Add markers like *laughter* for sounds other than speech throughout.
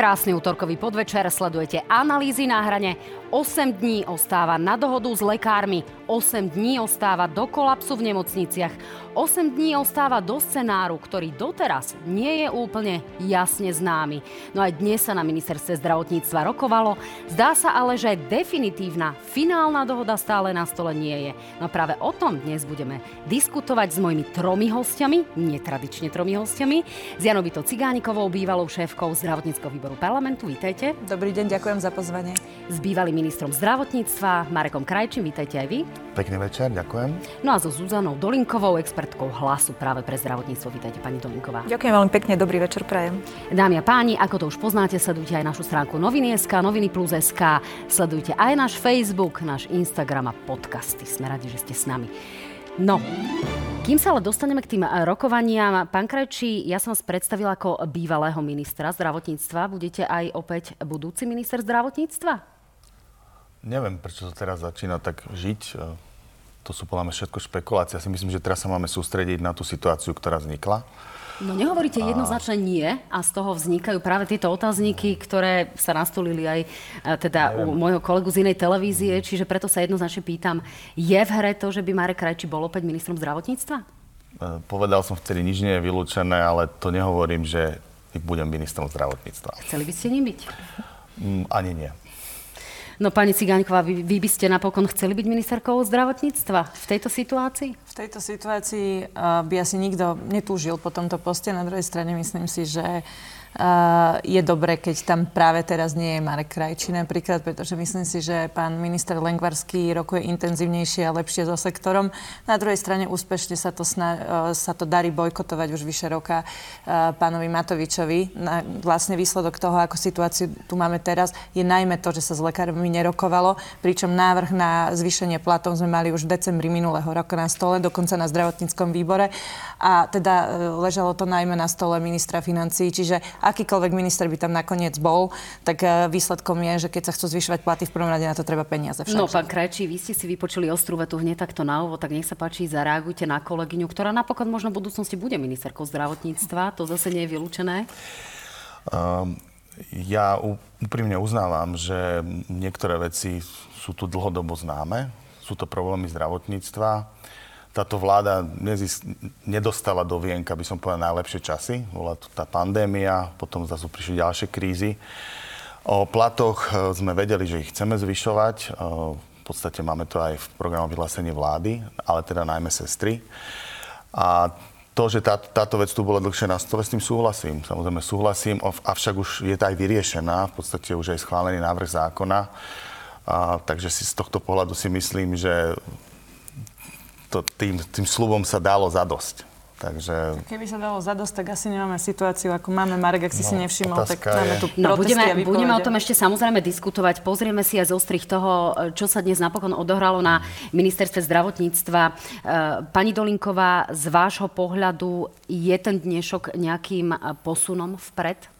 Krásny útorkový podvečer, sledujete analýzy na hrane. 8 dní ostáva na dohodu s lekármi, 8 dní ostáva do kolapsu v nemocniciach, 8 dní ostáva do scenáru, ktorý doteraz nie je úplne jasne známy. No aj dnes sa na ministerstve zdravotníctva rokovalo. Zdá sa ale, že definitívna, finálna dohoda stále na stole nie je. No práve o tom dnes budeme diskutovať s mojimi tromi hostiami, netradične tromi hostiami, s Janovitou Cigánikovou, bývalou šéfkou zdravotníckého výboru parlamentu. Vítajte. Dobrý deň, ďakujem za pozvanie. S bývalým ministrom zdravotníctva Marekom Krajčím, vítajte aj vy. Pekný večer, ďakujem. No a so Zuzanou Dolinkovou, expertkou hlasu práve pre zdravotníctvo. Vítajte, pani Dolinková. Ďakujem veľmi pekne, dobrý večer prajem. Dámy a páni, ako to už poznáte, sledujte aj našu stránku Noviny.sk, Noviny Plus SK, sledujte aj náš Facebook, náš Instagram a podcasty. Sme radi, že ste s nami. No, kým sa ale dostaneme k tým rokovaniam, pán Krajčí, ja som vás predstavila ako bývalého ministra zdravotníctva. Budete aj opäť budúci minister zdravotníctva? Neviem, prečo to teraz začína tak žiť to sú podľa mňa všetko špekulácie. Ja si myslím, že teraz sa máme sústrediť na tú situáciu, ktorá vznikla. No nehovoríte jednoznačne nie a z toho vznikajú práve tieto otázniky, ktoré sa nastolili aj e, teda Neviem. u môjho kolegu z inej televízie, čiže preto sa jednoznačne pýtam, je v hre to, že by Marek Krajčí bol opäť ministrom zdravotníctva? E, povedal som vtedy, nič nie je vylúčené, ale to nehovorím, že budem ministrom zdravotníctva. Chceli by ste ním byť? Mm, ani nie. No pani Cigáňková, vy, vy by ste napokon chceli byť ministerkou zdravotníctva v tejto situácii? V tejto situácii uh, by asi nikto netúžil po tomto poste. Na druhej strane myslím si, že uh, je dobré, keď tam práve teraz nie je Marek Krajčí napríklad, pretože myslím si, že pán minister Lengvarský rokuje intenzívnejšie a lepšie so sektorom. Na druhej strane úspešne sa to, sna- sa to darí bojkotovať už vyše roka pánovi Matovičovi. Na, vlastne výsledok toho, ako situáciu tu máme teraz, je najmä to, že sa s lekármi nerokovalo, pričom návrh na zvýšenie platov sme mali už v decembri minulého roka na stole, dokonca na zdravotníckom výbore. A teda e, ležalo to najmä na stole ministra financí, čiže akýkoľvek minister by tam nakoniec bol, tak e, výsledkom je, že keď sa chcú zvyšovať platy, v prvom rade na to treba peniaze. Však. No, pán Krajčí, vy ste si vypočuli ostrú vetu hneď takto na ovo, tak nech sa páči, zareagujte na kolegyňu, ktorá napokon možno v budúcnosti bude ministerkou zdravotníctva. To zase nie je vylúčené. Um, ja úprimne uznávam, že niektoré veci sú tu dlhodobo známe. Sú to problémy zdravotníctva táto vláda nezis- nedostala do vienka, by som povedal, najlepšie časy. Bola tu tá pandémia, potom zase prišli ďalšie krízy. O platoch e, sme vedeli, že ich chceme zvyšovať. E, v podstate máme to aj v programu vyhlásenie vlády, ale teda najmä sestry. A to, že tá, táto vec tu bola dlhšie na stole, s tým súhlasím. Samozrejme súhlasím, avšak už je to aj vyriešená. V podstate už aj schválený návrh zákona. A, takže si z tohto pohľadu si myslím, že to, tým, tým slubom sa dalo zadosť. Takže... Keby sa dalo zadosť, tak asi nemáme situáciu, ako máme Marek, ak si no, si nevšimol, tak máme tu no, budeme, budeme o tom ešte samozrejme diskutovať. Pozrieme si aj zo strich toho, čo sa dnes napokon odohralo na ministerstve zdravotníctva. E, pani Dolinková, z vášho pohľadu je ten dnešok nejakým posunom vpred?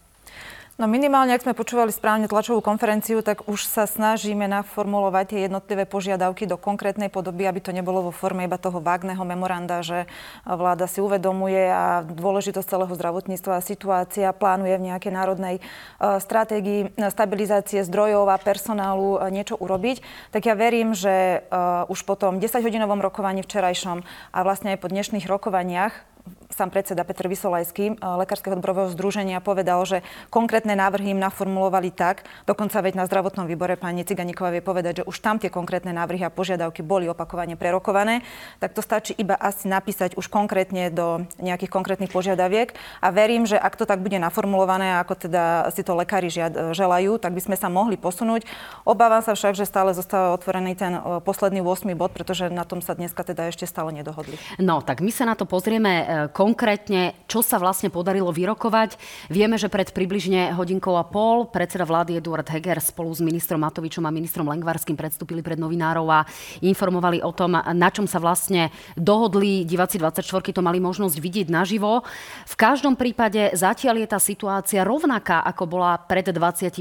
No minimálne, ak sme počúvali správne tlačovú konferenciu, tak už sa snažíme naformulovať tie jednotlivé požiadavky do konkrétnej podoby, aby to nebolo vo forme iba toho vágneho memoranda, že vláda si uvedomuje a dôležitosť celého zdravotníctva a situácia plánuje v nejakej národnej e, stratégii stabilizácie zdrojov a personálu e, niečo urobiť. Tak ja verím, že e, už po tom 10-hodinovom rokovaní včerajšom a vlastne aj po dnešných rokovaniach sám predseda Petr Vysolajský eh, Lekárskeho odborového združenia povedal, že konkrétne návrhy im naformulovali tak, dokonca veď na zdravotnom výbore pani Ciganíková vie povedať, že už tam tie konkrétne návrhy a požiadavky boli opakovane prerokované, tak to stačí iba asi napísať už konkrétne do nejakých konkrétnych požiadaviek a verím, že ak to tak bude naformulované, ako teda si to lekári žiad, želajú, tak by sme sa mohli posunúť. Obávam sa však, že stále zostáva otvorený ten eh, posledný 8 bod, pretože na tom sa dneska teda ešte stále nedohodli. No, tak my sa na to pozrieme eh, konkrétne, čo sa vlastne podarilo vyrokovať. Vieme, že pred približne hodinkou a pol predseda vlády Eduard Heger spolu s ministrom Matovičom a ministrom Lengvarským predstúpili pred novinárov a informovali o tom, na čom sa vlastne dohodli. Diváci 24 to mali možnosť vidieť naživo. V každom prípade zatiaľ je tá situácia rovnaká, ako bola pred 24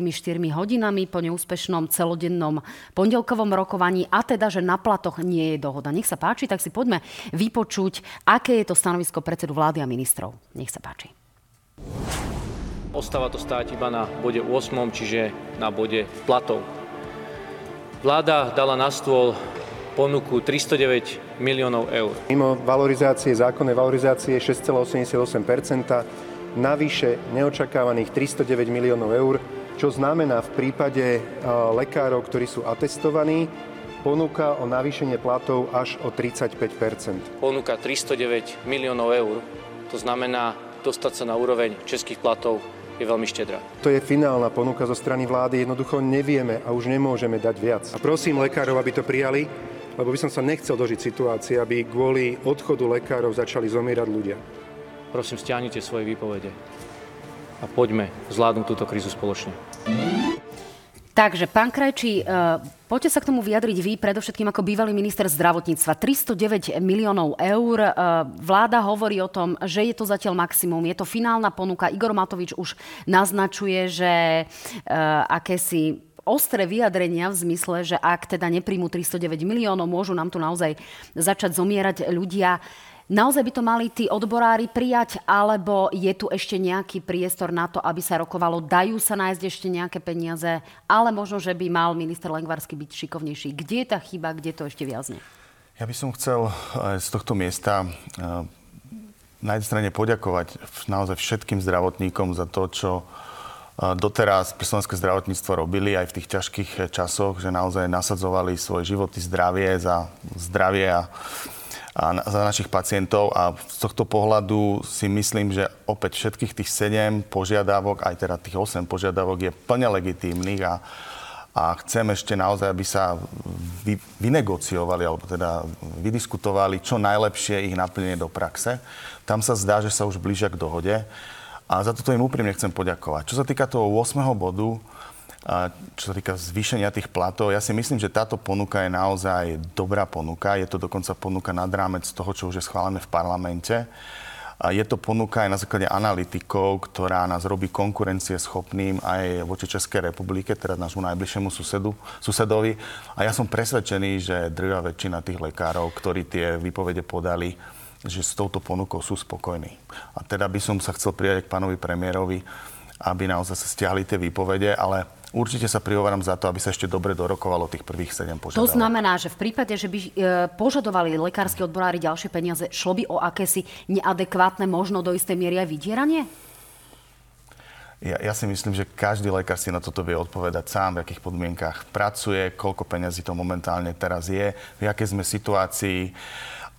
hodinami po neúspešnom celodennom pondelkovom rokovaní a teda, že na platoch nie je dohoda. Nech sa páči, tak si poďme vypočuť, aké je to stanovisko predsedu vlády a ministrov. Nech sa páči. Ostáva to stáť iba na bode 8, čiže na bode platov. Vláda dala na stôl ponuku 309 miliónov eur. Mimo valorizácie, zákonnej valorizácie 6,88% navyše neočakávaných 309 miliónov eur, čo znamená v prípade lekárov, ktorí sú atestovaní, ponúka o navýšenie platov až o 35% Ponúka 309 miliónov eur, to znamená dostať sa na úroveň českých platov je veľmi štedrá. To je finálna ponuka zo strany vlády, jednoducho nevieme a už nemôžeme dať viac. A prosím lekárov, aby to prijali, lebo by som sa nechcel dožiť situácie, aby kvôli odchodu lekárov začali zomierať ľudia. Prosím, stiahnite svoje výpovede a poďme zvládnuť túto krízu spoločne. Takže, pán Krajčí, uh, poďte sa k tomu vyjadriť vy, predovšetkým ako bývalý minister zdravotníctva. 309 miliónov eur. Uh, vláda hovorí o tom, že je to zatiaľ maximum. Je to finálna ponuka. Igor Matovič už naznačuje, že uh, akési ostré vyjadrenia v zmysle, že ak teda nepríjmu 309 miliónov, môžu nám tu naozaj začať zomierať ľudia. Naozaj by to mali tí odborári prijať, alebo je tu ešte nejaký priestor na to, aby sa rokovalo? Dajú sa nájsť ešte nejaké peniaze, ale možno, že by mal minister Lengvarsky byť šikovnejší. Kde je tá chyba, kde to ešte viazne? Ja by som chcel z tohto miesta eh, na jednej strane poďakovať naozaj všetkým zdravotníkom za to, čo eh, doteraz pre slovenské zdravotníctvo robili aj v tých ťažkých časoch, že naozaj nasadzovali svoje životy, zdravie za zdravie a a za našich pacientov a z tohto pohľadu si myslím, že opäť všetkých tých 7 požiadavok, aj teda tých 8 požiadavok je plne legitímnych a, a chcem ešte naozaj, aby sa vy, vynegociovali alebo teda vydiskutovali čo najlepšie ich naplnenie do praxe. Tam sa zdá, že sa už blížia k dohode a za toto im úprimne chcem poďakovať. Čo sa týka toho 8. bodu, čo sa týka zvýšenia tých platov, ja si myslím, že táto ponuka je naozaj dobrá ponuka. Je to dokonca ponuka nad rámec toho, čo už je schválené v parlamente. Je to ponuka aj na základe analytikov, ktorá nás robí konkurencie schopným aj voči Českej republike, teda nášmu najbližšiemu susedu, susedovi. A ja som presvedčený, že drvá väčšina tých lekárov, ktorí tie výpovede podali, že s touto ponukou sú spokojní. A teda by som sa chcel prijať k pánovi premiérovi, aby naozaj sa stiahli tie výpovede, ale Určite sa prihovorám za to, aby sa ešte dobre dorokovalo tých prvých 7 požiadavok. To znamená, že v prípade, že by e, požadovali lekársky odborári ďalšie peniaze, šlo by o akési neadekvátne, možno do istej miery aj vydieranie? Ja, ja si myslím, že každý lekár si na toto vie odpovedať sám, v akých podmienkach pracuje, koľko peniazí to momentálne teraz je, v akej sme situácii.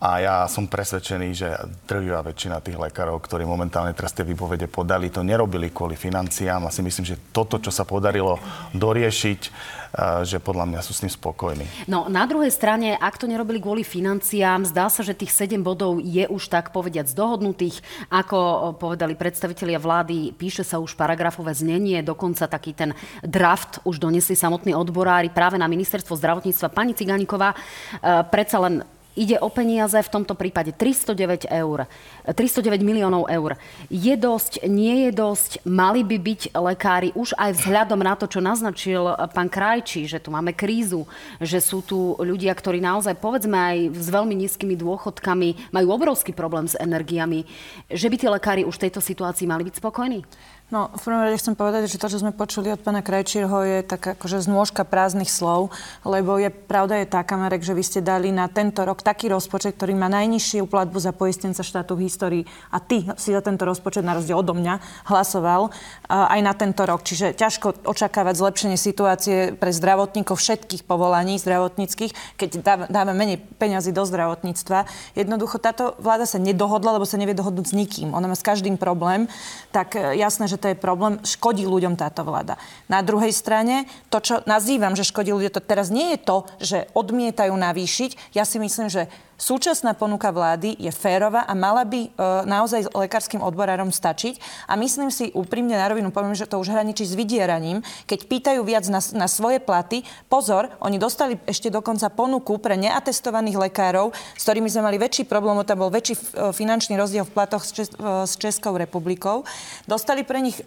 A ja som presvedčený, že drvivá väčšina tých lekárov, ktorí momentálne teraz tie výpovede podali, to nerobili kvôli financiám a si myslím, že toto, čo sa podarilo doriešiť, eh, že podľa mňa sú s tým spokojní. No na druhej strane, ak to nerobili kvôli financiám, zdá sa, že tých 7 bodov je už tak povediac dohodnutých. Ako eh, povedali predstavitelia vlády, píše sa už paragrafové znenie, dokonca taký ten draft už donesli samotní odborári práve na ministerstvo zdravotníctva. Pani Ciganíková, eh, predsa len Ide o peniaze, v tomto prípade 309 eur, 309 miliónov eur. Je dosť, nie je dosť, mali by byť lekári už aj vzhľadom na to, čo naznačil pán Krajčí, že tu máme krízu, že sú tu ľudia, ktorí naozaj, povedzme aj s veľmi nízkymi dôchodkami, majú obrovský problém s energiami, že by tí lekári už v tejto situácii mali byť spokojní? No, v prvom rade chcem povedať, že to, čo sme počuli od pána Krajčírho, je taká akože znôžka prázdnych slov, lebo je, pravda je taká, Marek, že vy ste dali na tento rok taký rozpočet, ktorý má najnižšiu platbu za poistenca štátu v histórii a ty si za tento rozpočet, na rozdiel odo mňa, hlasoval aj na tento rok. Čiže ťažko očakávať zlepšenie situácie pre zdravotníkov všetkých povolaní zdravotníckých, keď dáme menej peňazí do zdravotníctva. Jednoducho táto vláda sa nedohodla, lebo sa nevie dohodnúť s nikým. Ona má s každým problém. Tak e, jasné, že to je problém, škodí ľuďom táto vláda. Na druhej strane, to, čo nazývam, že škodí ľuďom, to teraz nie je to, že odmietajú navýšiť. Ja si myslím, že Súčasná ponuka vlády je férová a mala by e, naozaj lekárskym odborárom stačiť. A myslím si úprimne na rovinu, poviem, že to už hraničí s vydieraním, keď pýtajú viac na, na svoje platy. Pozor, oni dostali ešte dokonca ponuku pre neatestovaných lekárov, s ktorými sme mali väčší problém, tam bol väčší e, finančný rozdiel v platoch s, Čes, e, s Českou republikou. Dostali pre nich e,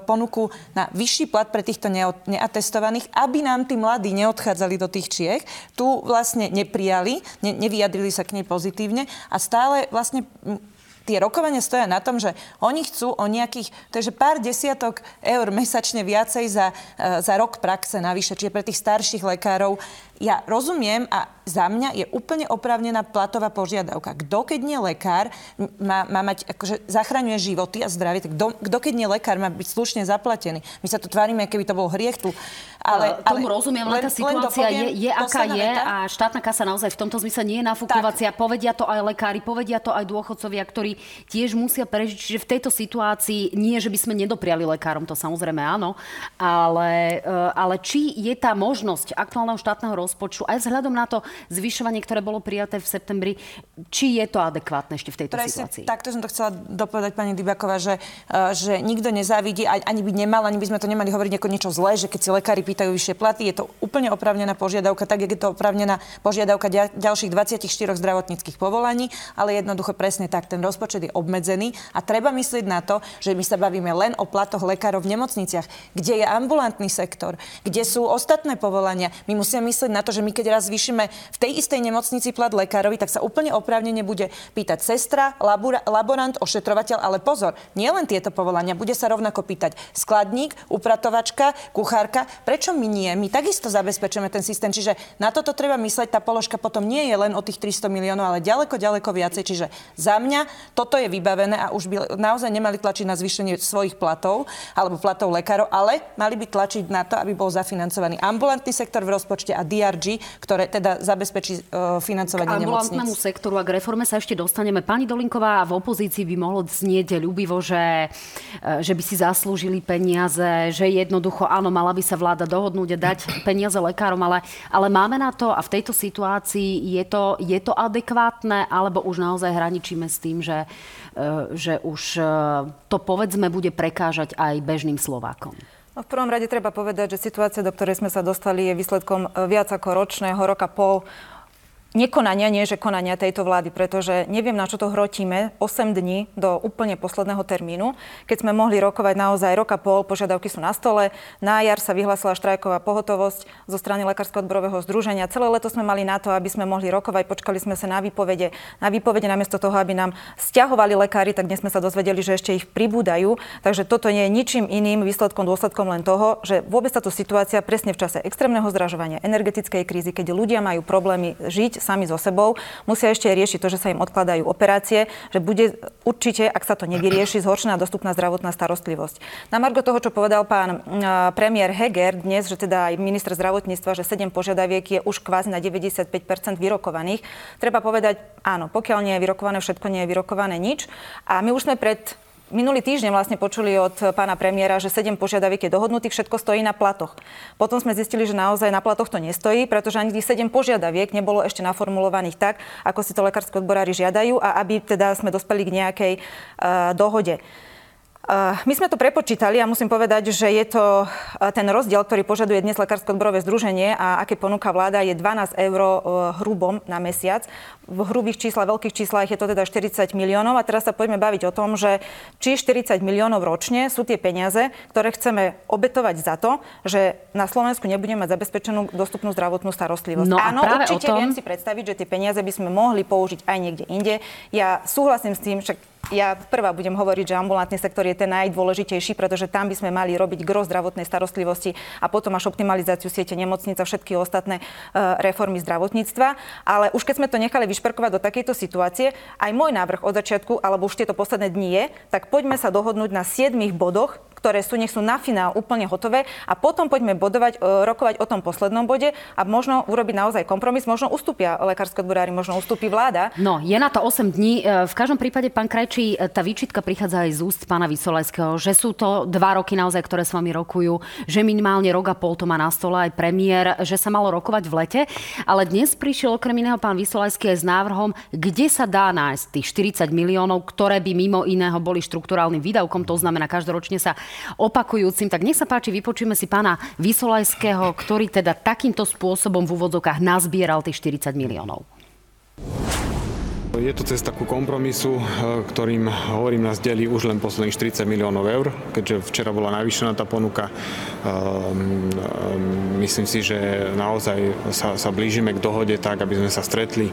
ponuku na vyšší plat pre týchto neatestovaných, aby nám tí mladí neodchádzali do tých Čiech. Tu vlastne neprijali, ne, nevyjadrili sa k nej pozitívne. A stále vlastne Tie rokovania stoja na tom, že oni chcú o nejakých, takže pár desiatok eur mesačne viacej za, e, za rok praxe navyše, čiže pre tých starších lekárov ja rozumiem a za mňa je úplne oprávnená platová požiadavka. Kto, keď nie lekár, má, má mať, akože zachraňuje životy a zdravie, tak kto, keď nie lekár, má byť slušne zaplatený. My sa tu tvárime, keby to bol hriech tu. Ale, Tomu ale, rozumiem, len tá situácia len je, je aká je veta. a štátna kasa naozaj v tomto zmysle nie je nafúkovacia. Tak. Povedia to aj lekári, povedia to aj dôchodcovia, ktorí tiež musia prežiť. Čiže v tejto situácii nie, že by sme nedopriali lekárom, to samozrejme áno, ale, e, ale či je tá možnosť aktuálneho štátneho rozpočtu aj vzhľadom na to zvyšovanie, ktoré bolo prijaté v septembri, či je to adekvátne ešte v tejto Presne, situácii? Takto som to chcela dopovedať pani Dybaková, že, e, že nikto nezávidí, ani by nemal, ani by sme to nemali hovoriť ako niečo zlé, že keď si lekári pýtajú vyššie platy, je to úplne oprávnená požiadavka, tak je to oprávnená požiadavka ďalších 24 zdravotníckých povolaní, ale jednoducho presne tak, ten rozpočet je obmedzený a treba myslieť na to, že my sa bavíme len o platoch lekárov v nemocniciach, kde je ambulantný sektor, kde sú ostatné povolania. My musíme myslieť na to, že my keď raz zvýšime v tej istej nemocnici plat lekárovi, tak sa úplne oprávnene bude pýtať sestra, labura, laborant, ošetrovateľ, ale pozor, nie len tieto povolania, bude sa rovnako pýtať skladník, upratovačka, kuchárka. Prečo my nie? My takisto zabezpečujeme ten systém, čiže na toto treba mysleť. Tá položka potom nie je len o tých 300 miliónov, ale ďaleko, ďaleko viacej. Čiže za mňa toto je vybavené a už by naozaj nemali tlačiť na zvýšenie svojich platov alebo platov lekárov, ale mali by tlačiť na to, aby bol zafinancovaný ambulantný sektor v rozpočte a DRG, ktoré teda zabezpečí uh, financovanie nemocníc. ambulantnému sektoru a k reforme sa ešte dostaneme. Pani Dolinková v opozícii by mohlo znieť ľubivo, že, e, že by si zaslúžili peniaze, že jednoducho áno, mala by sa vláda dohodnúť a dať *clears throat* peniaze lekárom, ale, ale máme na to a v tejto situácii je to, je to adekvátne, alebo už naozaj hraničíme s tým, že, e, že už e, to povedzme bude prekážať aj bežným Slovákom? No v prvom rade treba povedať, že situácia, do ktorej sme sa dostali, je výsledkom e, viac ako ročného, roka pol nekonania, nie že konania tejto vlády, pretože neviem, na čo to hrotíme 8 dní do úplne posledného termínu, keď sme mohli rokovať naozaj roka pol, požiadavky sú na stole, na jar sa vyhlásila štrajková pohotovosť zo strany Lekárskeho odborového združenia. Celé leto sme mali na to, aby sme mohli rokovať, počkali sme sa na výpovede. Na výpovede namiesto toho, aby nám stiahovali lekári, tak dnes sme sa dozvedeli, že ešte ich pribúdajú. Takže toto nie je ničím iným výsledkom, dôsledkom len toho, že vôbec táto situácia presne v čase extrémneho zdražovania, energetickej krízy, keď ľudia majú problémy žiť sami so sebou. Musia ešte riešiť to, že sa im odkladajú operácie, že bude určite, ak sa to nevyrieši, zhoršená dostupná zdravotná starostlivosť. Na margo toho, čo povedal pán premiér Heger dnes, že teda aj minister zdravotníctva, že 7 požiadaviek je už kvázi na 95% vyrokovaných, treba povedať, áno, pokiaľ nie je vyrokované všetko, nie je vyrokované nič. A my už sme pred Minulý týždeň vlastne počuli od pána premiéra, že 7 požiadaviek je dohodnutých, všetko stojí na platoch. Potom sme zistili, že naozaj na platoch to nestojí, pretože ani tých 7 požiadaviek nebolo ešte naformulovaných tak, ako si to lekárske odborári žiadajú a aby teda sme dospeli k nejakej uh, dohode. My sme to prepočítali a musím povedať, že je to ten rozdiel, ktorý požaduje dnes Lekárske odborové združenie a aké ponúka vláda, je 12 eur hrubom na mesiac. V hrubých číslach, veľkých číslach je to teda 40 miliónov a teraz sa poďme baviť o tom, že či 40 miliónov ročne sú tie peniaze, ktoré chceme obetovať za to, že na Slovensku nebudeme mať zabezpečenú dostupnú zdravotnú starostlivosť. No Áno, určite tom... viem si predstaviť, že tie peniaze by sme mohli použiť aj niekde inde. Ja súhlasím s tým, však ja prvá budem hovoriť, že ambulantný sektor je ten najdôležitejší, pretože tam by sme mali robiť gro zdravotnej starostlivosti a potom až optimalizáciu siete nemocnic a všetky ostatné uh, reformy zdravotníctva. Ale už keď sme to nechali vyšperkovať do takejto situácie, aj môj návrh od začiatku, alebo už tieto posledné dni je, tak poďme sa dohodnúť na 7 bodoch, ktoré sú, nech sú na finál úplne hotové a potom poďme bodovať, e, rokovať o tom poslednom bode a možno urobiť naozaj kompromis, možno ustúpia lekárske odborári, možno ustúpi vláda. No, je na to 8 dní. E, v každom prípade, pán Krajčí, e, tá výčitka prichádza aj z úst pána Vysolajského, že sú to dva roky naozaj, ktoré s vami rokujú, že minimálne rok a pol to má na stole aj premiér, že sa malo rokovať v lete, ale dnes prišiel okrem iného pán Vysolajský aj s návrhom, kde sa dá nájsť tých 40 miliónov, ktoré by mimo iného boli štruktúrálnym výdavkom, to znamená každoročne sa opakujúcim. Tak nech sa páči, vypočujeme si pána Vysolajského, ktorý teda takýmto spôsobom v úvodzokách nazbieral tých 40 miliónov. Je to cesta ku kompromisu, ktorým, hovorím, nás delí už len posledných 40 miliónov eur, keďže včera bola navýšená tá ponuka. Myslím si, že naozaj sa, sa blížime k dohode tak, aby sme sa stretli.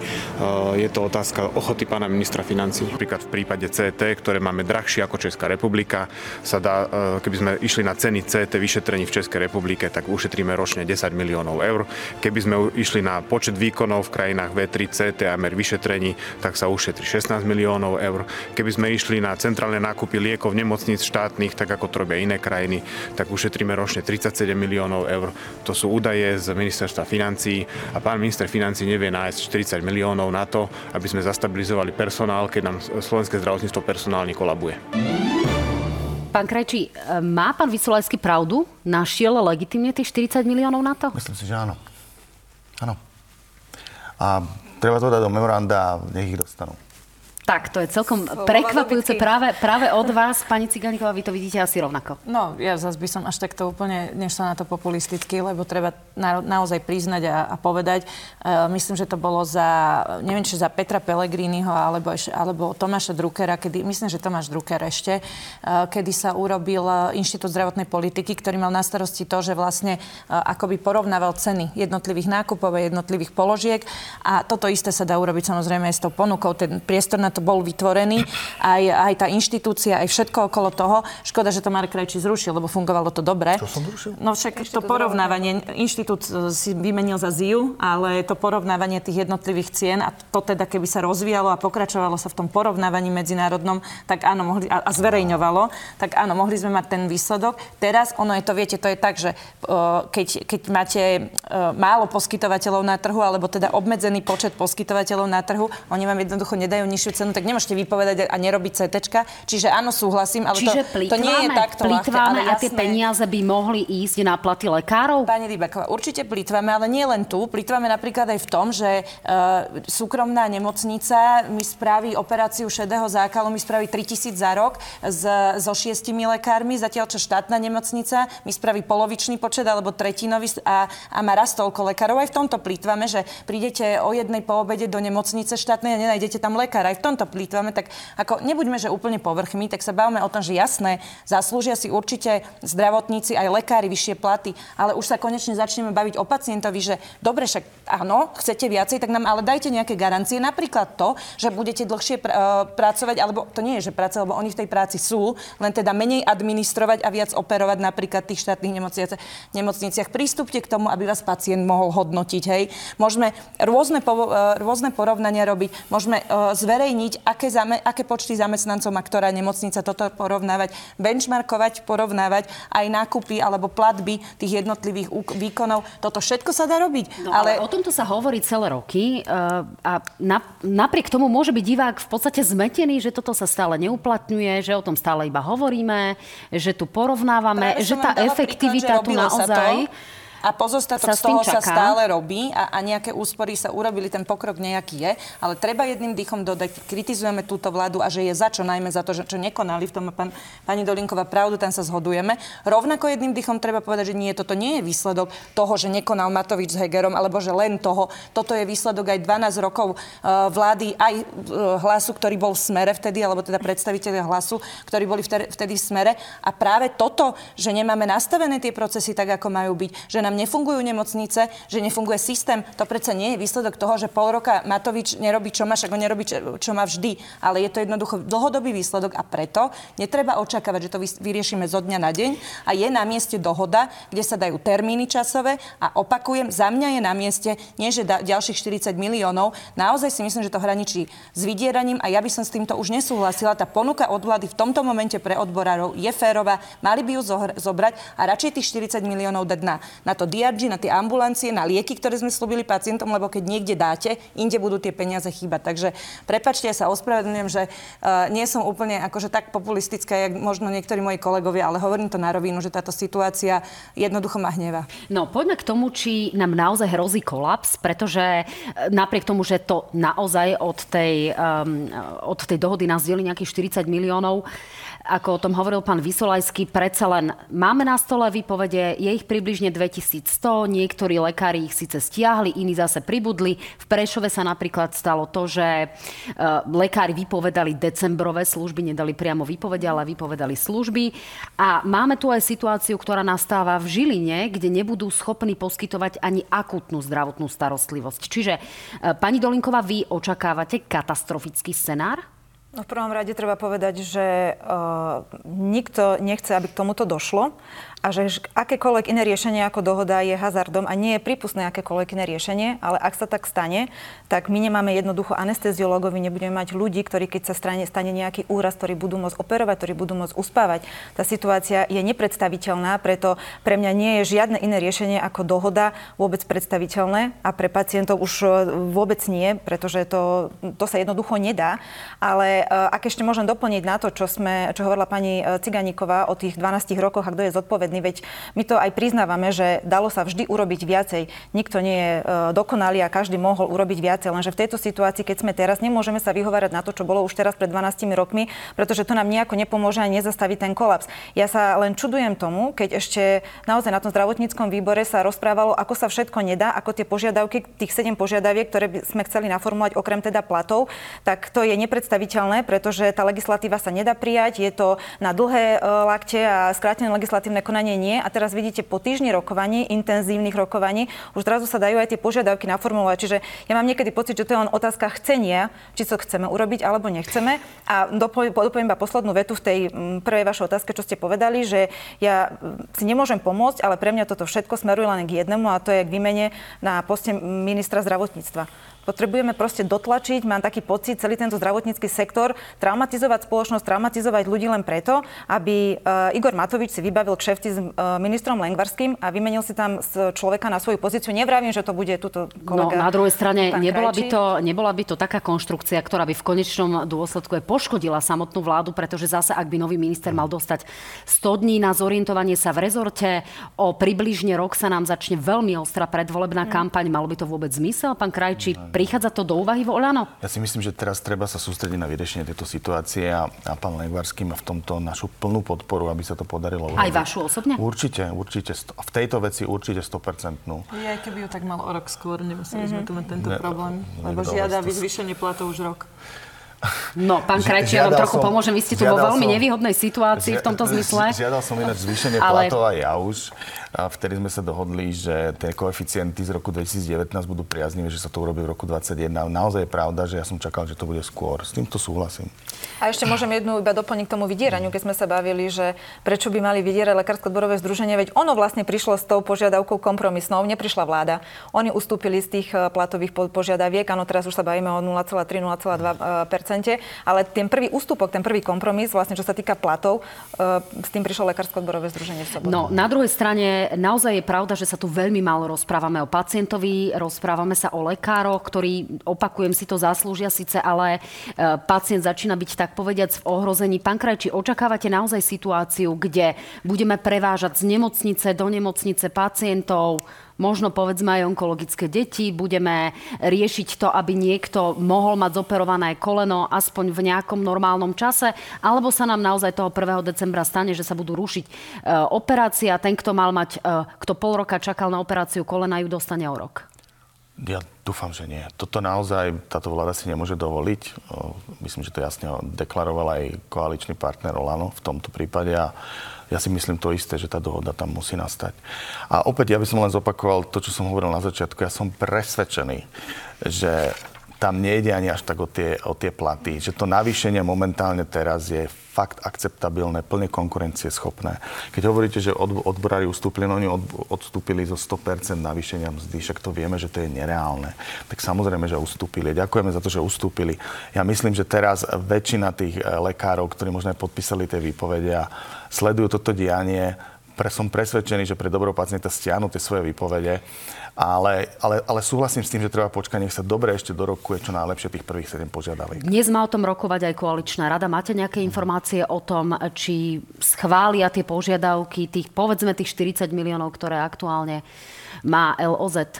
Je to otázka ochoty pána ministra financí. Napríklad v prípade CT, ktoré máme drahšie ako Česká republika, sa dá, keby sme išli na ceny CT vyšetrení v Českej republike, tak ušetríme ročne 10 miliónov eur. Keby sme išli na počet výkonov v krajinách V3, CT a mer vyšetrení, tak sa ušetrí 16 miliónov eur. Keby sme išli na centrálne nákupy liekov v nemocníc štátnych, tak ako to robia iné krajiny, tak ušetríme ročne 37 miliónov eur. To sú údaje z ministerstva financí a pán minister financí nevie nájsť 40 miliónov na to, aby sme zastabilizovali personál, keď nám slovenské zdravotníctvo personálne kolabuje. Pán Krajčí, má pán Vysolajský pravdu? Našiel legitimne tých 40 miliónov na to? Myslím si, že áno. Áno. A treba to dať do memoranda a nech ich dostanú. Tak, to je celkom prekvapujúce práve, práve od vás, pani Ciganíková, vy to vidíte asi rovnako. No, ja zase by som až takto úplne nešla na to populisticky, lebo treba na, naozaj priznať a, a povedať. E, myslím, že to bolo za, neviem, či za Petra Pellegriniho alebo, alebo Tomáša Druckera, kedy, myslím, že Tomáš Drucker ešte, e, kedy sa urobil Inštitút zdravotnej politiky, ktorý mal na starosti to, že vlastne e, akoby porovnával ceny jednotlivých nákupov a jednotlivých položiek. A toto isté sa dá urobiť samozrejme aj s tou ponukou. Ten priestor na to bol vytvorený, aj, aj tá inštitúcia, aj všetko okolo toho. Škoda, že to Marek Krajčí zrušil, lebo fungovalo to dobre. Čo som zrušil? No však Ešte to porovnávanie, inštitút e, si vymenil za ZIU, ale to porovnávanie tých jednotlivých cien a to teda, keby sa rozvíjalo a pokračovalo sa v tom porovnávaní medzinárodnom, tak áno, mohli, a, a zverejňovalo, tak áno, mohli sme mať ten výsledok. Teraz, ono je to, viete, to je tak, že uh, keď, keď máte uh, málo poskytovateľov na trhu, alebo teda obmedzený počet poskytovateľov na trhu, oni vám jednoducho nedajú nižšiu cenu, tak nemôžete vypovedať a nerobiť CT. Čiže áno, súhlasím, ale Čiže to, to nie je takto plýtváme ľahké, a tie peniaze by mohli ísť na platy lekárov? Pani Dybaková, určite plýtvame, ale nie len tu. Plýtvame napríklad aj v tom, že uh, súkromná nemocnica mi spraví operáciu šedého zákalu, mi spraví 3000 za rok s, so šiestimi lekármi, zatiaľ čo štátna nemocnica mi spraví polovičný počet alebo tretinový a, a má raz toľko lekárov. Aj v tomto plýtvame, že prídete o jednej po obede do nemocnice štátnej a nenájdete tam lekára. Aj v tomto plýtvame, tak ako nebuďme, že úplne povrchmi, tak sa bavíme o tom, že jasné, zaslúžia si určite zdravotníci aj lekári vyššie platy, ale už sa konečne začneme baviť o pacientovi, že dobre, však áno, chcete viacej, tak nám ale dajte nejaké garancie, napríklad to, že budete dlhšie pr- uh, pracovať, alebo to nie je, že práce, lebo oni v tej práci sú, len teda menej administrovať a viac operovať napríklad v tých štátnych nemocniciach. Prístupte k tomu, aby vás pacient mohol hodnotiť, hej. Môžeme rôzne, po, uh, rôzne porovnania robiť, môžeme uh, zverejniť zverejniť, aké, zame, aké počty zamestnancov má ktorá nemocnica, toto porovnávať, benchmarkovať, porovnávať aj nákupy alebo platby tých jednotlivých výkonov. Toto všetko sa dá robiť. No, ale... ale o tomto sa hovorí celé roky uh, a na, napriek tomu môže byť divák v podstate zmetený, že toto sa stále neuplatňuje, že o tom stále iba hovoríme, že tu porovnávame, Práve že tá efektivita príklad, tu naozaj... To, a pozostatok z toho sa stále robí a, a nejaké úspory sa urobili, ten pokrok nejaký je, ale treba jedným dýchom dodať, kritizujeme túto vládu a že je za čo, najmä za to, že čo nekonali, v tom má pán, pani Dolinková pravdu, tam sa zhodujeme. Rovnako jedným dýchom treba povedať, že nie, toto nie je výsledok toho, že nekonal Matovič s Hegerom, alebo že len toho. Toto je výsledok aj 12 rokov uh, vlády, aj uh, hlasu, ktorý bol v smere vtedy, alebo teda predstaviteľia hlasu, ktorí boli vtedy, vtedy v smere. A práve toto, že nemáme nastavené tie procesy tak, ako majú byť, že nám nám nefungujú nemocnice, že nefunguje systém. To predsa nie je výsledok toho, že pol roka Matovič nerobí, čo má, však on nerobí, čo má vždy. Ale je to jednoducho dlhodobý výsledok a preto netreba očakávať, že to vyriešime zo dňa na deň a je na mieste dohoda, kde sa dajú termíny časové a opakujem, za mňa je na mieste, nie že da, ďalších 40 miliónov. Naozaj si myslím, že to hraničí s vydieraním a ja by som s týmto už nesúhlasila. Tá ponuka od vlády v tomto momente pre odborárov je férová, mali by ju zobrať a radšej tých 40 miliónov dať na, na DRG, na tie ambulancie, na lieky, ktoré sme slúbili pacientom, lebo keď niekde dáte, inde budú tie peniaze chýbať. Takže prepačte, ja sa ospravedlňujem, že uh, nie som úplne akože tak populistická, jak možno niektorí moji kolegovia, ale hovorím to na rovinu, že táto situácia jednoducho ma hneva. No, poďme k tomu, či nám naozaj hrozí kolaps, pretože e, napriek tomu, že to naozaj od tej, um, od tej dohody nás delí nejakých 40 miliónov, ako o tom hovoril pán Vysolajský, predsa len máme na stole výpovede, je ich približne 2000 1100, niektorí lekári ich síce stiahli, iní zase pribudli. V Prešove sa napríklad stalo to, že uh, lekári vypovedali decembrové služby, nedali priamo vypovede, ale vypovedali služby. A máme tu aj situáciu, ktorá nastáva v Žiline, kde nebudú schopní poskytovať ani akutnú zdravotnú starostlivosť. Čiže, uh, pani Dolinková, vy očakávate katastrofický scenár? No v prvom rade treba povedať, že uh, nikto nechce, aby k tomuto došlo a že akékoľvek iné riešenie ako dohoda je hazardom a nie je prípustné akékoľvek iné riešenie, ale ak sa tak stane, tak my nemáme jednoducho anesteziológovi, nebudeme mať ľudí, ktorí keď sa strane, stane nejaký úraz, ktorí budú môcť operovať, ktorí budú môcť uspávať. Tá situácia je nepredstaviteľná, preto pre mňa nie je žiadne iné riešenie ako dohoda vôbec predstaviteľné a pre pacientov už e, vôbec nie, pretože to, to sa jednoducho nedá. Ale e, ak ešte môžem doplniť na to, čo, sme, čo hovorila pani e, Ciganíková o tých 12 rokoch a kto je zodpovedný zodpovedný, veď my to aj priznávame, že dalo sa vždy urobiť viacej. Nikto nie je e, dokonalý a každý mohol urobiť viacej, lenže v tejto situácii, keď sme teraz, nemôžeme sa vyhovárať na to, čo bolo už teraz pred 12 rokmi, pretože to nám nejako nepomôže a nezastaví ten kolaps. Ja sa len čudujem tomu, keď ešte naozaj na tom zdravotníckom výbore sa rozprávalo, ako sa všetko nedá, ako tie požiadavky, tých 7 požiadaviek, ktoré by sme chceli naformulovať okrem teda platov, tak to je nepredstaviteľné, pretože tá legislatíva sa nedá prijať, je to na dlhé e, lakte a skrátené legislatívne konanie konanie nie. A teraz vidíte po týždni rokovaní, intenzívnych rokovaní, už zrazu sa dajú aj tie požiadavky naformulovať. Čiže ja mám niekedy pocit, že to je len otázka chcenia, či to chceme urobiť alebo nechceme. A dopoviem iba poslednú vetu v tej mm, prvej vašej otázke, čo ste povedali, že ja mm, si nemôžem pomôcť, ale pre mňa toto všetko smeruje len k jednému a to je k výmene na poste ministra zdravotníctva. Potrebujeme proste dotlačiť, mám taký pocit, celý tento zdravotnícky sektor, traumatizovať spoločnosť, traumatizovať ľudí len preto, aby uh, Igor Matovič si vybavil kšefty s uh, ministrom Lengvarským a vymenil si tam z človeka na svoju pozíciu. Nevravím, že to bude túto kolega. No, na druhej strane, nebola by, to, nebola by to taká konštrukcia, ktorá by v konečnom dôsledku aj poškodila samotnú vládu, pretože zase, ak by nový minister mal dostať 100 dní na zorientovanie sa v rezorte, o približne rok sa nám začne veľmi ostrá predvolebná mm. kampaň, malo by to vôbec zmysel, pán Krajčí? Prichádza to do úvahy vo Oľano? Ja si myslím, že teraz treba sa sústrediť na vyriešenie tejto situácie a, a pán Legvarský má v tomto našu plnú podporu, aby sa to podarilo. Aj vašu osobne? Určite, určite. V tejto veci určite 100%. Ja, aj keby ju tak mal o rok skôr, nemuseli mm-hmm. sme tu mať tento ne, problém, lebo žiada vyzvýšenie platov už rok. No, pán Krajčí, ja vám trochu som, pomôžem. Vy ste tu vo veľmi som, nevýhodnej situácii v tomto zmysle. Žiadal som ináč zvýšenie ale... platov aj ja už. A vtedy sme sa dohodli, že tie koeficienty z roku 2019 budú priaznivé, že sa to urobí v roku 2021. Naozaj je pravda, že ja som čakal, že to bude skôr. S týmto súhlasím. A ešte môžem jednu iba doplniť k tomu vydieraniu, keď sme sa bavili, že prečo by mali vydierať lekársko odborové združenie, veď ono vlastne prišlo s tou požiadavkou kompromisnou, neprišla vláda. Oni ustúpili z tých e, platových požiadaviek, áno, teraz už sa bavíme o 0,3-0,2 ale ten prvý ústupok, ten prvý kompromis, vlastne čo sa týka platov, e, s tým prišlo lekársko odborové združenie v No, na druhej strane naozaj je pravda, že sa tu veľmi málo rozprávame o pacientovi, rozprávame sa o lekároch, ktorí, opakujem si to, zaslúžia síce, ale e, pacient začína byť tak povediac v ohrození. Pán Krajči, očakávate naozaj situáciu, kde budeme prevážať z nemocnice do nemocnice pacientov, možno povedzme aj onkologické deti, budeme riešiť to, aby niekto mohol mať zoperované koleno aspoň v nejakom normálnom čase, alebo sa nám naozaj toho 1. decembra stane, že sa budú rušiť e, operácie a ten, kto mal mať, e, kto pol roka čakal na operáciu kolena, ju dostane o rok. Ja dúfam, že nie. Toto naozaj táto vláda si nemôže dovoliť. Myslím, že to jasne deklaroval aj koaličný partner Olano v tomto prípade a ja si myslím to isté, že tá dohoda tam musí nastať. A opäť ja by som len zopakoval to, čo som hovoril na začiatku. Ja som presvedčený, že tam nejde ani až tak o tie, o tie platy. Že to navýšenie momentálne teraz je fakt akceptabilné, plne konkurencieschopné. Keď hovoríte, že od, odborári ustúpili, no oni od, odstúpili zo 100% navýšenia mzdy, však to vieme, že to je nereálne. Tak samozrejme, že ustúpili. Ďakujeme za to, že ustúpili. Ja myslím, že teraz väčšina tých eh, lekárov, ktorí možno aj podpísali tie výpovede a sledujú toto dianie, pre, som presvedčený, že pre dobro pacienta stiahnu tie svoje výpovede ale, ale, ale súhlasím s tým, že treba počkať, nech sa dobre ešte do roku je čo najlepšie tých prvých 7 požiadaviek. Dnes má o tom rokovať aj koaličná rada. Máte nejaké informácie o tom, či schvália tie požiadavky, tých, povedzme tých 40 miliónov, ktoré aktuálne má LOZ?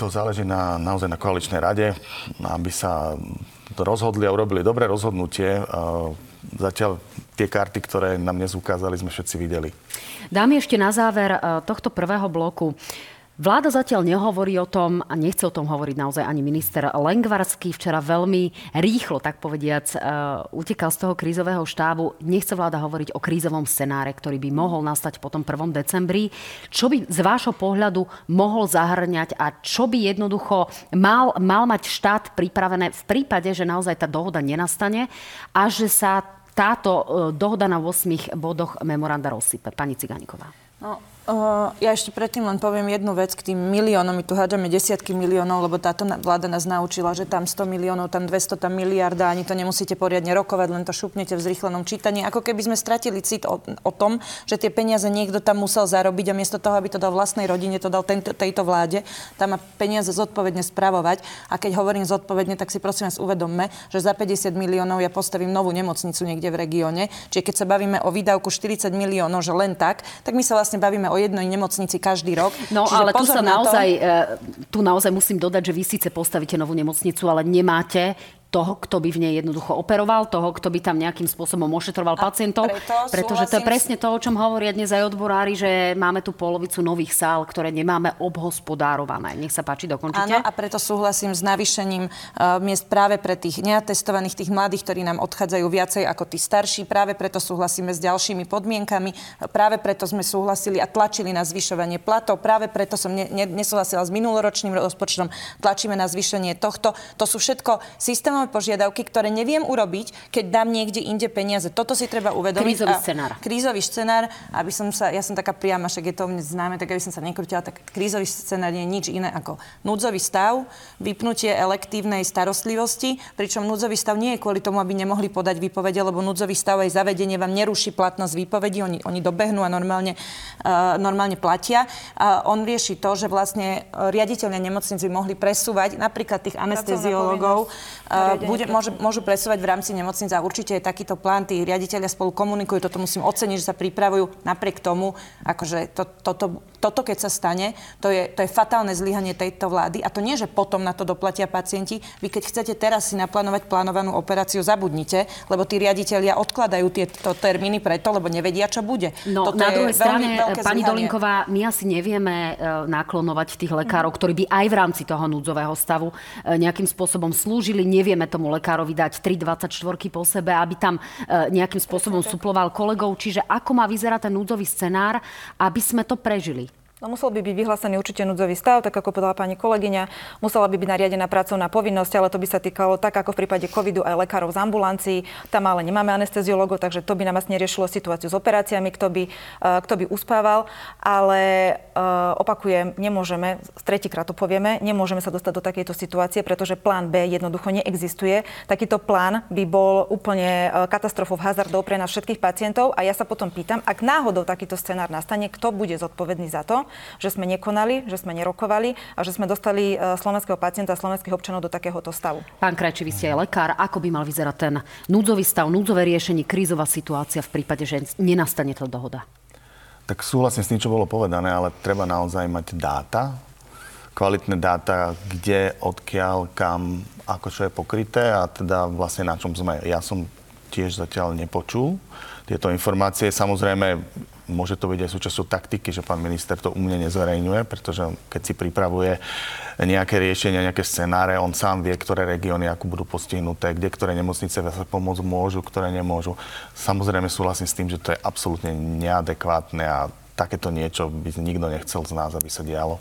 To záleží na, naozaj na koaličnej rade, aby sa rozhodli a urobili dobré rozhodnutie zatiaľ tie karty, ktoré nám dnes ukázali, sme všetci videli. Dám ešte na záver e, tohto prvého bloku. Vláda zatiaľ nehovorí o tom, a nechce o tom hovoriť naozaj ani minister Lengvarský. Včera veľmi rýchlo, tak povediac, uh, utekal z toho krízového štábu. Nechce vláda hovoriť o krízovom scenáre, ktorý by mohol nastať po tom 1. decembri. Čo by z vášho pohľadu mohol zahrňať a čo by jednoducho mal, mal mať štát pripravené v prípade, že naozaj tá dohoda nenastane a že sa táto uh, dohoda na 8 bodoch memoranda rozsype. Pani Ciganíková. No, Ja ešte predtým len poviem jednu vec k tým miliónom. My tu hádame desiatky miliónov, lebo táto vláda nás naučila, že tam 100 miliónov, tam 200, tam miliarda, ani to nemusíte poriadne rokovať, len to šupnete v zrýchlenom čítaní. Ako keby sme stratili cit o, o tom, že tie peniaze niekto tam musel zarobiť a miesto toho, aby to dal vlastnej rodine, to dal tento, tejto vláde, tam má peniaze zodpovedne spravovať. A keď hovorím zodpovedne, tak si prosím vás uvedomme, že za 50 miliónov ja postavím novú nemocnicu niekde v regióne. Čiže keď sa bavíme o výdavku 40 miliónov, že len tak, tak my sa vlastne bavíme o jednej nemocnici každý rok. No Čiže ale tu sa naozaj, to... E, tu naozaj musím dodať, že vy síce postavíte novú nemocnicu, ale nemáte toho, kto by v nej jednoducho operoval, toho, kto by tam nejakým spôsobom ošetroval a pacientov. Preto pretože to je presne to, o čom hovoria dnes aj odborári, že máme tu polovicu nových sál, ktoré nemáme obhospodárované. Nech sa páči, dokončite. Áno, a preto súhlasím s navýšením uh, miest práve pre tých neatestovaných, tých mladých, ktorí nám odchádzajú viacej ako tí starší. Práve preto súhlasíme s ďalšími podmienkami. Práve preto sme súhlasili a tlačili na zvyšovanie platov. Práve preto som ne, ne, nesúhlasila s minuloročným rozpočtom. Tlačíme na zvýšenie tohto. To sú všetko systémové minimálne požiadavky, ktoré neviem urobiť, keď dám niekde inde peniaze. Toto si treba uvedomiť. Krízový scenár. Krízový scenár, aby som sa, ja som taká priama, však je to mne známe, tak aby som sa nekrutila, tak krízový scenár nie je nič iné ako núdzový stav, vypnutie elektívnej starostlivosti, pričom núdzový stav nie je kvôli tomu, aby nemohli podať výpovede, lebo núdzový stav aj zavedenie vám neruší platnosť výpovedí, oni, oni dobehnú a normálne, uh, normálne platia. A on rieši to, že vlastne riaditeľia nemocnic by mohli presúvať napríklad tých anesteziológov bude, môže, môžu presúvať v rámci nemocnic a určite je takýto plán, tí riaditeľia spolu komunikujú, toto musím oceniť, že sa pripravujú napriek tomu, akože to, toto, toto keď sa stane, to je, to je fatálne zlyhanie tejto vlády a to nie, že potom na to doplatia pacienti. Vy keď chcete teraz si naplánovať plánovanú operáciu, zabudnite, lebo tí riaditeľia odkladajú tieto termíny preto, lebo nevedia, čo bude. No, toto na druhej strane, pani zlyhanie. Dolinková, my asi nevieme uh, naklonovať tých lekárov, ktorí by aj v rámci toho núdzového stavu uh, nejakým spôsobom slúžili. Nevieme tomu lekárovi dať 3,24 po sebe, aby tam nejakým spôsobom suploval kolegov. Čiže ako má vyzerať ten núdzový scenár, aby sme to prežili? No musel by byť vyhlásený určite núdzový stav, tak ako povedala pani kolegyňa. Musela by byť nariadená pracovná povinnosť, ale to by sa týkalo tak ako v prípade covidu aj lekárov z ambulancií. Tam ale nemáme anesteziologov, takže to by nám vlastne riešilo situáciu s operáciami, kto by, uh, kto by uspával. Ale uh, opakujem, nemôžeme, tretíkrát to povieme, nemôžeme sa dostať do takejto situácie, pretože plán B jednoducho neexistuje. Takýto plán by bol úplne uh, katastrofou hazardov pre nás všetkých pacientov. A ja sa potom pýtam, ak náhodou takýto scenár nastane, kto bude zodpovedný za to, že sme nekonali, že sme nerokovali a že sme dostali e, slovenského pacienta a slovenských občanov do takéhoto stavu. Pán Krajči, vy ste aj lekár. Ako by mal vyzerať ten núdzový stav, núdzové riešenie, krízová situácia v prípade, že nenastane to dohoda? Tak súhlasím s tým, čo bolo povedané, ale treba naozaj mať dáta, kvalitné dáta, kde, odkiaľ, kam, ako čo je pokryté a teda vlastne na čom sme. Ja som tiež zatiaľ nepočul tieto informácie. Samozrejme, môže to byť aj súčasťou taktiky, že pán minister to u mne nezverejňuje, pretože keď si pripravuje nejaké riešenia, nejaké scenáre, on sám vie, ktoré regióny ako budú postihnuté, kde ktoré nemocnice sa pomôcť môžu, ktoré nemôžu. Samozrejme súhlasím s tým, že to je absolútne neadekvátne a takéto niečo by nikto nechcel z nás, aby sa dialo.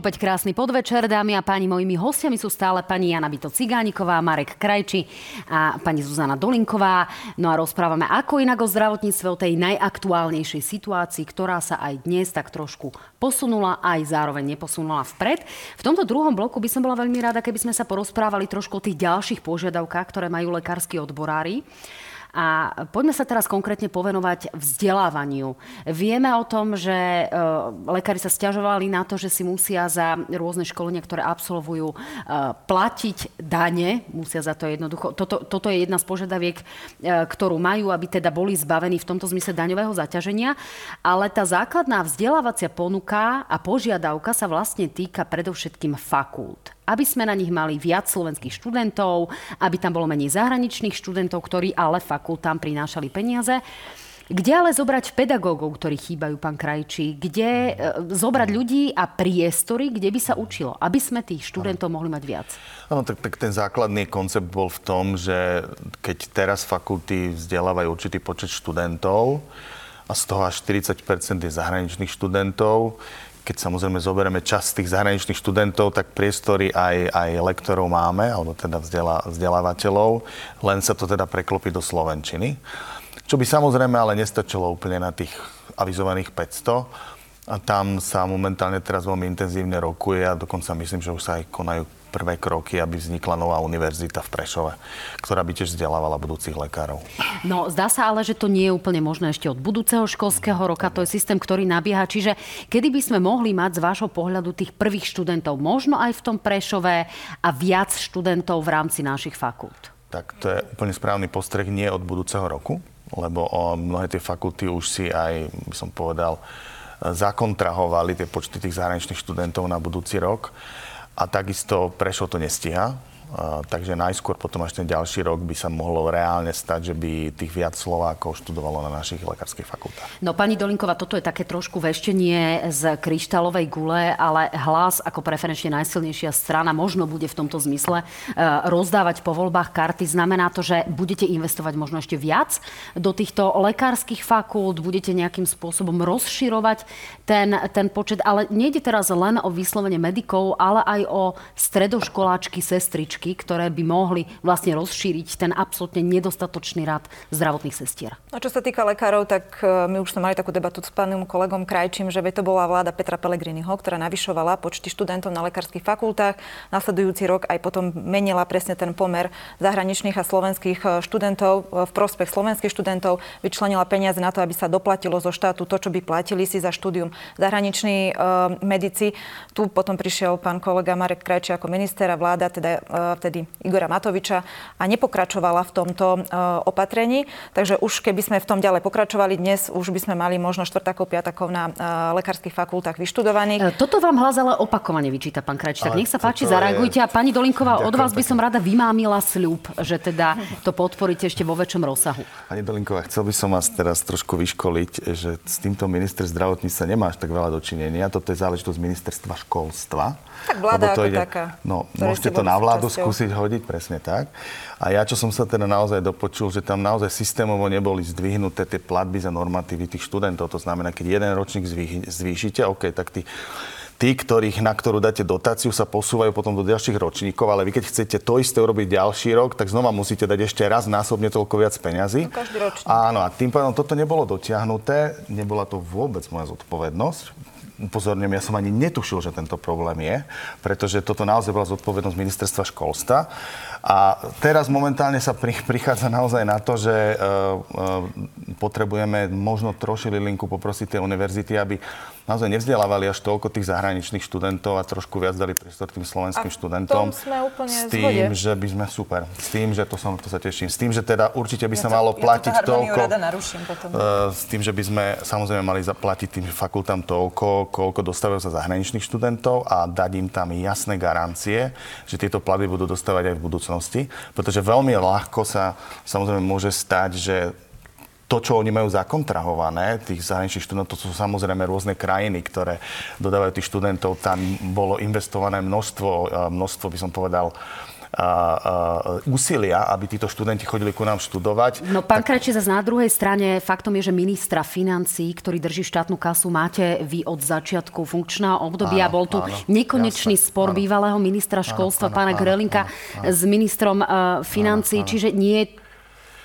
Opäť krásny podvečer, dámy a páni. Mojimi hostiami sú stále pani Jana Bito Cigániková, Marek Krajči a pani Zuzana Dolinková. No a rozprávame ako inak o zdravotníctve, o tej najaktuálnejšej situácii, ktorá sa aj dnes tak trošku posunula, aj zároveň neposunula vpred. V tomto druhom bloku by som bola veľmi rada, keby sme sa porozprávali trošku o tých ďalších požiadavkách, ktoré majú lekársky odborári A poďme sa teraz konkrétne povenovať vzdelávaniu. Vieme o tom, že e, lekári sa stiažovali na to, že si musia za rôzne školenia, ktoré absolvujú, e, platiť dane. Musia za to jednoducho. Toto, toto je jedna z požiadaviek, e, ktorú majú, aby teda boli zbavení v tomto zmysle daňového zaťaženia. Ale tá základná vzdelávacia ponuka a požiadavka sa vlastne týka predovšetkým fakult aby sme na nich mali viac slovenských študentov, aby tam bolo menej zahraničných študentov, ktorí ale fakultám prinášali peniaze. Kde ale zobrať pedagógov, ktorí chýbajú, pán Krajčí? Kde e, zobrať ľudí a priestory, kde by sa učilo, aby sme tých študentov mohli mať viac? Áno, tak, tak ten základný koncept bol v tom, že keď teraz fakulty vzdelávajú určitý počet študentov a z toho až 40 je zahraničných študentov, keď samozrejme zoberieme čas tých zahraničných študentov, tak priestory aj, aj lektorov máme, alebo teda vzdelá, vzdelávateľov, len sa to teda preklopí do Slovenčiny. Čo by samozrejme ale nestačilo úplne na tých avizovaných 500. A tam sa momentálne teraz veľmi intenzívne rokuje a dokonca myslím, že už sa aj konajú prvé kroky, aby vznikla nová univerzita v Prešove, ktorá by tiež vzdelávala budúcich lekárov. No, zdá sa ale, že to nie je úplne možné ešte od budúceho školského roka. To je systém, ktorý nabieha. Čiže kedy by sme mohli mať z vášho pohľadu tých prvých študentov, možno aj v tom Prešove a viac študentov v rámci našich fakult? Tak to je úplne správny postreh nie od budúceho roku, lebo o mnohé tie fakulty už si aj, by som povedal, zakontrahovali tie počty tých zahraničných študentov na budúci rok a takisto prešlo to nestíha. Takže najskôr potom ten ďalší rok by sa mohlo reálne stať, že by tých viac Slovákov študovalo na našich lekárskych fakultách. No pani Dolinková, toto je také trošku veštenie z kryštálovej gule, ale hlas ako preferenčne najsilnejšia strana možno bude v tomto zmysle uh, rozdávať po voľbách karty. Znamená to, že budete investovať možno ešte viac do týchto lekárskych fakult, budete nejakým spôsobom rozširovať ten, ten počet, ale nejde teraz len o vyslovene medikov, ale aj o stredoškoláčky, sestričky zložky, ktoré by mohli vlastne rozšíriť ten absolútne nedostatočný rad zdravotných sestier. A čo sa týka lekárov, tak e, my už sme mali takú debatu s pánom kolegom Krajčím, že to bola vláda Petra Pellegriniho, ktorá navyšovala počty študentov na lekárskych fakultách. Nasledujúci rok aj potom menila presne ten pomer zahraničných a slovenských e, študentov e, v prospech slovenských študentov, vyčlenila peniaze na to, aby sa doplatilo zo štátu to, čo by platili si za štúdium zahraniční medici. Tu potom prišiel pán kolega Marek Krajčí ako minister a vláda teda vtedy Igora Matoviča a nepokračovala v tomto e, opatrení. Takže už keby sme v tom ďalej pokračovali, dnes už by sme mali možno štvrtákov, piatakov na e, lekárskych fakultách vyštudovaných. E, toto vám hlas ale opakovane vyčíta, pán Krajčí. Tak nech sa páči, zareagujte. Je... A pani Dolinková, od vás by som rada vymámila sľub, že teda to podporíte ešte vo väčšom rozsahu. Pani Dolinková, chcel by som vás teraz trošku vyškoliť, že s týmto minister zdravotníctva nemáš tak veľa dočinenia. Toto je záležitosť ministerstva školstva. Tak vláda ako ide, taká. No, môžete to na vládu skúsiť hodiť, presne tak. A ja, čo som sa teda naozaj dopočul, že tam naozaj systémovo neboli zdvihnuté tie platby za normatívy tých študentov. To znamená, keď jeden ročník zvýšite, OK, tak tí tí, ktorých, na ktorú dáte dotáciu, sa posúvajú potom do ďalších ročníkov, ale vy keď chcete to isté urobiť ďalší rok, tak znova musíte dať ešte raz násobne toľko viac peňazí. No, každý ročník. Áno, a tým pádom toto nebolo dotiahnuté, nebola to vôbec moja zodpovednosť upozorňujem, ja som ani netušil, že tento problém je, pretože toto naozaj bola zodpovednosť ministerstva školstva. A teraz momentálne sa prichádza naozaj na to, že uh, uh, potrebujeme možno troši linku poprosiť tie univerzity, aby naozaj nevzdelávali až toľko tých zahraničných študentov a trošku viac dali priestor tým slovenským a študentom. sme úplne s tým, že by sme super. S tým, že to, som, to sa teším. S tým, že teda určite by sa ja to, malo platiť ja toľko. Rada naruším potom. Uh, s tým, že by sme samozrejme mali zaplatiť tým fakultám toľko, koľko dostávajú za zahraničných študentov a dať im tam jasné garancie, že tieto platby budú dostávať aj v budúcnosti. Pretože veľmi ľahko sa samozrejme môže stať, že to, čo oni majú zakontrahované, tých zahraničných študentov, to sú samozrejme rôzne krajiny, ktoré dodávajú tých študentov. Tam bolo investované množstvo, eh, množstvo by som povedal, a, úsilia, aby títo študenti chodili ku nám študovať. No pán tak... Krajčí, zase na druhej strane faktom je, že ministra financí, ktorý drží štátnu kasu, máte vy od začiatku funkčného obdobia. Áno, Bol tu áno, nekonečný jasne, spor áno. bývalého ministra školstva, áno, pána áno, Grelinka, áno, áno, s ministrom uh, financí, áno, áno. čiže nie je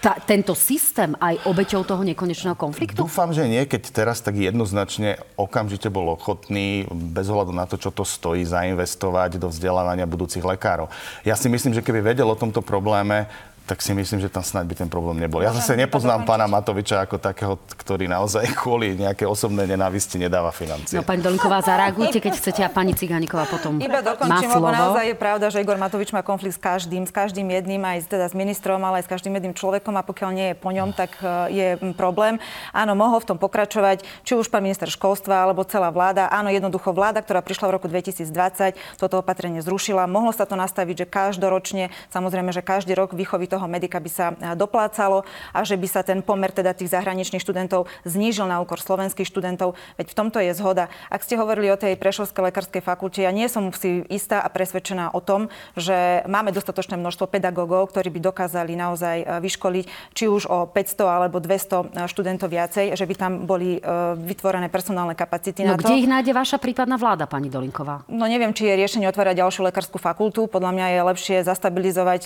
ta, tento systém aj obeťou toho nekonečného konfliktu? Dúfam, že nie, keď teraz tak jednoznačne okamžite bol ochotný, bez ohľadu na to, čo to stojí, zainvestovať do vzdelávania budúcich lekárov. Ja si myslím, že keby vedel o tomto probléme, tak si myslím, že tam snáď by ten problém nebol. Ja zase nepoznám pána Matoviča ako takého, ktorý naozaj kvôli nejaké osobné nenávisti nedáva financie. No pani Dolinková, zareagujte, keď chcete a pani Cigániková potom Iba dokončím, lebo naozaj je pravda, že Igor Matovič má konflikt s každým, s každým jedným, aj teda s ministrom, ale aj s každým jedným človekom a pokiaľ nie je po ňom, tak e, je problém. Áno, mohol v tom pokračovať, či už pán minister školstva alebo celá vláda. Áno, jednoducho vláda, ktorá prišla v roku 2020, toto opatrenie zrušila. Mohlo sa to nastaviť, že každoročne, samozrejme, že každý rok výchovy toho medika by sa doplácalo a že by sa ten pomer teda tých zahraničných študentov znížil na úkor slovenských študentov. Veď v tomto je zhoda. Ak ste hovorili o tej Prešovskej lekárskej fakulte, ja nie som si istá a presvedčená o tom, že máme dostatočné množstvo pedagógov, ktorí by dokázali naozaj vyškoliť či už o 500 alebo 200 študentov viacej, že by tam boli vytvorené personálne kapacity no, na to. kde ich nájde vaša prípadná vláda, pani Dolinková? No neviem, či je riešenie otvárať ďalšiu lekárskú fakultu. Podľa mňa je lepšie zastabilizovať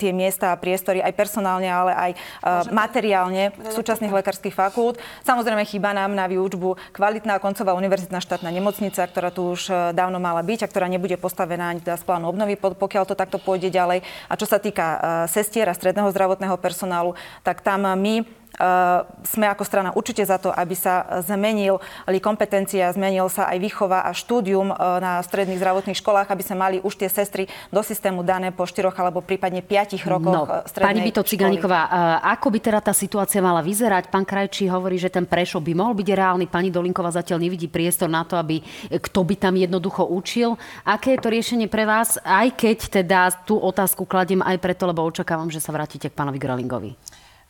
tie miesta a priestory aj personálne, ale aj uh, materiálne súčasných lekárskych fakult. Samozrejme, chýba nám na výučbu kvalitná koncová univerzitná štátna nemocnica, ktorá tu už uh, dávno mala byť a ktorá nebude postavená ani teda z plánu obnovy, pokiaľ to takto pôjde ďalej. A čo sa týka uh, sestier a stredného zdravotného personálu, tak tam my sme ako strana určite za to, aby sa zmenili kompetencia, zmenil sa aj výchova a štúdium eh, na stredných zdravotných školách, aby sme mali už tie sestry do systému dané po 4 alebo prípadne 5 rokoch no, strednej Pani Bito Ciganíková, ako by teda tá situácia mala vyzerať? Pán Krajčí hovorí, že ten Prešov by mohol byť reálny. Pani Dolinková zatiaľ nevidí priestor na to, aby kto by tam jednoducho učil. Aké je to riešenie pre vás? Aj keď teda tú otázku kladiem aj preto, lebo očakávam, že sa vrátite k pánovi Grolingovi.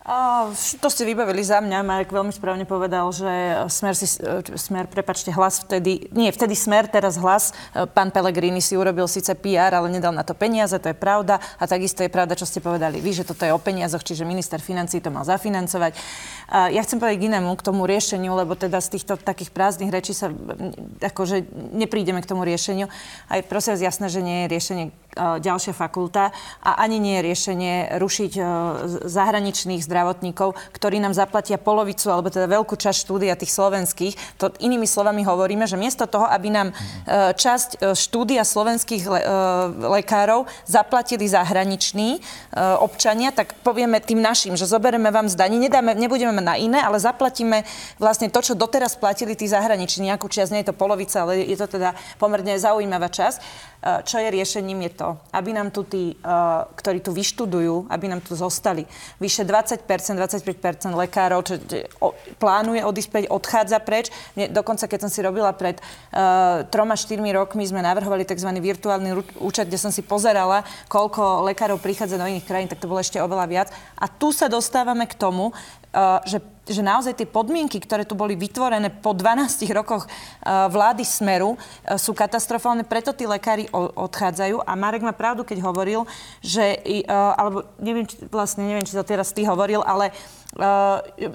A, to ste vybavili za mňa. Marek veľmi správne povedal, že smer, si, e, smer prepačte, hlas vtedy, nie, vtedy smer, teraz hlas. E, pán Pellegrini si urobil síce PR, ale nedal na to peniaze, to je pravda. A takisto je pravda, čo ste povedali vy, že toto je o peniazoch, čiže minister financí to mal zafinancovať. Ja chcem povedať k inému, k tomu riešeniu, lebo teda z týchto takých prázdnych rečí sa akože neprídeme k tomu riešeniu. Aj prosím vás jasné, že nie je riešenie E, ďalšia fakulta a ani nie je riešenie rušiť e, zahraničných zdravotníkov, ktorí nám zaplatia polovicu alebo teda veľkú časť štúdia tých slovenských. To inými slovami hovoríme, že miesto toho, aby nám e, časť štúdia slovenských lekárov zaplatili zahraniční občania, tak povieme tým našim, že zoberieme vám zdaní, nedáme, nebudeme na iné, ale zaplatíme vlastne to, čo doteraz platili tí zahraniční. Nejakú časť, nie je to polovica, ale je to teda pomerne zaujímavá časť. Čo je riešením, je to, aby nám tu tí, uh, ktorí tu vyštudujú, aby nám tu zostali. Vyše 20%, 25% lekárov, čo plánuje odísť odchádza preč. Dokonca, keď som si robila pred uh, troma, štyrmi rokmi, sme navrhovali tzv. virtuálny účet, kde som si pozerala, koľko lekárov prichádza do iných krajín, tak to bolo ešte oveľa viac. A tu sa dostávame k tomu, že že naozaj tie podmienky, ktoré tu boli vytvorené po 12 rokoch vlády Smeru, sú katastrofálne, preto tí lekári odchádzajú. A Marek má pravdu, keď hovoril, že, alebo neviem, či, vlastne neviem, či to teraz ty hovoril, ale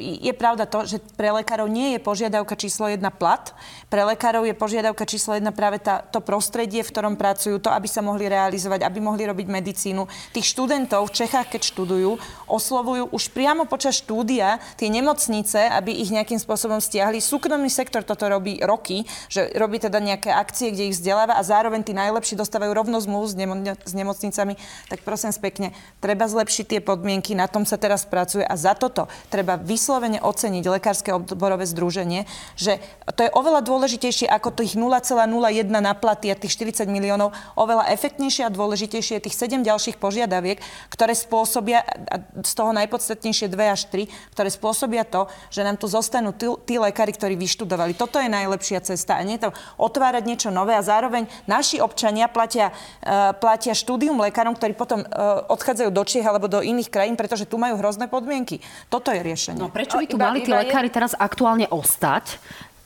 je pravda to, že pre lekárov nie je požiadavka číslo jedna plat. Pre lekárov je požiadavka číslo jedna práve tá, to prostredie, v ktorom pracujú, to, aby sa mohli realizovať, aby mohli robiť medicínu. Tých študentov v Čechách, keď študujú, oslovujú už priamo počas štúdia tie nemocnice, aby ich nejakým spôsobom stiahli. Súkromný sektor toto robí roky, že robí teda nejaké akcie, kde ich vzdeláva a zároveň tí najlepší dostávajú rovno zmluvu s, nemo- s nemocnicami. Tak prosím pekne, treba zlepšiť tie podmienky, na tom sa teraz pracuje a za toto treba vyslovene oceniť Lekárske odborové združenie, že to je oveľa dôležitejšie ako tých 0,01 na platy a tých 40 miliónov, oveľa efektnejšie a dôležitejšie je tých 7 ďalších požiadaviek, ktoré spôsobia, z toho najpodstatnejšie 2 až 3, ktoré spôsobia to, že nám tu zostanú tí, tí lekári, ktorí vyštudovali. Toto je najlepšia cesta a nie to otvárať niečo nové a zároveň naši občania platia, uh, platia štúdium lekárom, ktorí potom uh, odchádzajú do Čiech alebo do iných krajín, pretože tu majú hrozné podmienky. Toto toto je riešenie. No prečo by tu iba, mali tí lekári je... teraz aktuálne ostať?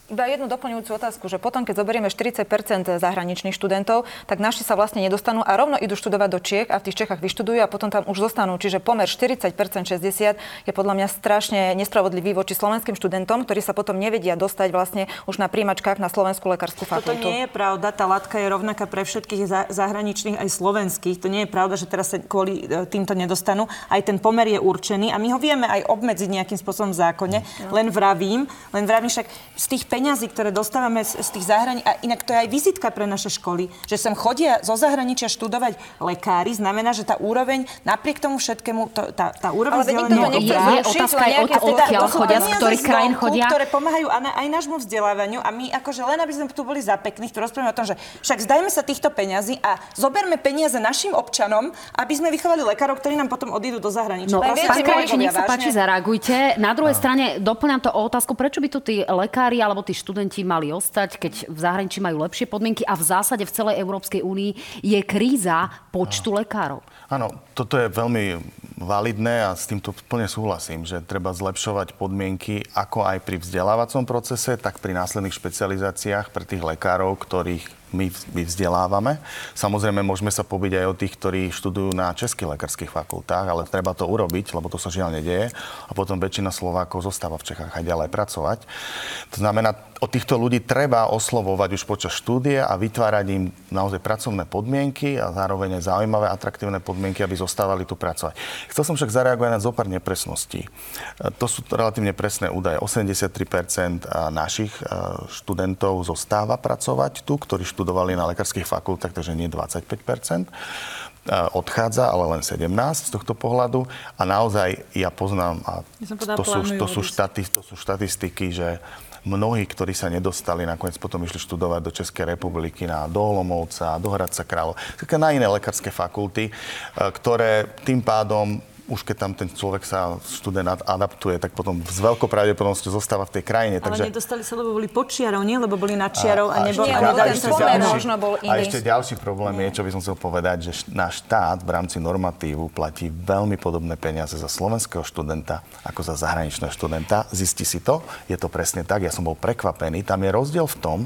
Iba jednu doplňujúcu otázku, že potom, keď zoberieme 40% zahraničných študentov, tak naši sa vlastne nedostanú a rovno idú študovať do Čiech a v tých Čechách vyštudujú a potom tam už zostanú. Čiže pomer 40% 60 je podľa mňa strašne nespravodlivý voči slovenským študentom, ktorí sa potom nevedia dostať vlastne už na príjmačkách na Slovenskú lekárskú fakultu. Toto nie je pravda, tá látka je rovnaká pre všetkých zahraničných aj slovenských. To nie je pravda, že teraz sa kvôli e, týmto nedostanú. Aj ten pomer je určený a my ho vieme aj obmedziť nejakým spôsobom v zákone. No. Len vravím, len vravím však z tých peňazí, ktoré dostávame z, z tých zahrani... A inak to je aj vizitka pre naše školy, že sem chodia zo zahraničia študovať lekári, znamená, že tá úroveň, napriek tomu všetkému, to, tá, tá úroveň vzdelania je, je otázka od, odkiaľ chodia, z ktorých krajín chodia. ktoré pomáhajú aj, aj nášmu vzdelávaniu a my akože len aby sme tu boli za pekných, tu rozprávame o tom, že však zdajme sa týchto peňazí a zoberme peniaze našim občanom, aby sme vychovali lekárov, ktorí nám potom odídu do zahraničia. No, pán Krajči, nech sa páči, zareagujte. Na druhej strane doplňam to o otázku, prečo by tu tí lekári alebo tí študenti mali ostať, keď v zahraničí majú lepšie podmienky a v zásade v celej Európskej únii je kríza počtu lekárov. Áno, toto je veľmi validné a s týmto plne súhlasím, že treba zlepšovať podmienky ako aj pri vzdelávacom procese, tak pri následných špecializáciách pre tých lekárov, ktorých my, my vzdelávame. Samozrejme, môžeme sa pobiť aj o tých, ktorí študujú na českých lekárskych fakultách, ale treba to urobiť, lebo to sa žiaľ nedieje. A potom väčšina Slovákov zostáva v Čechách aj ďalej pracovať. To znamená, o týchto ľudí treba oslovovať už počas štúdie a vytvárať im naozaj pracovné podmienky a zároveň aj zaujímavé, atraktívne podmienky, aby zostávali tu pracovať. Chcel som však zareagovať na zopár nepresností. To sú relatívne presné údaje. 83% našich študentov zostáva pracovať tu, ktorí študujú študovali na lekárskych fakultách, takže nie 25% odchádza, ale len 17 z tohto pohľadu. A naozaj ja poznám, a to, sú, to, sú štati, to sú štatistiky, že mnohí, ktorí sa nedostali, nakoniec potom išli študovať do Českej republiky, na do Olomovca, do Hradca Králov, na iné lekárske fakulty, e, ktoré tým pádom už keď tam ten človek sa, študent adaptuje, tak potom s veľkou pravdepodobnosťou zostáva v tej krajine. Ale takže... nedostali sa, lebo boli počiarov, nie? Lebo boli nad čiarou a, a, neboli, a nedali sa možno bol iný. A ešte ďalší problém nie. je, čo by som chcel povedať, že náš štát v rámci normatívu platí veľmi podobné peniaze za slovenského študenta ako za zahraničného študenta. Zistí si to, je to presne tak, ja som bol prekvapený. Tam je rozdiel v tom,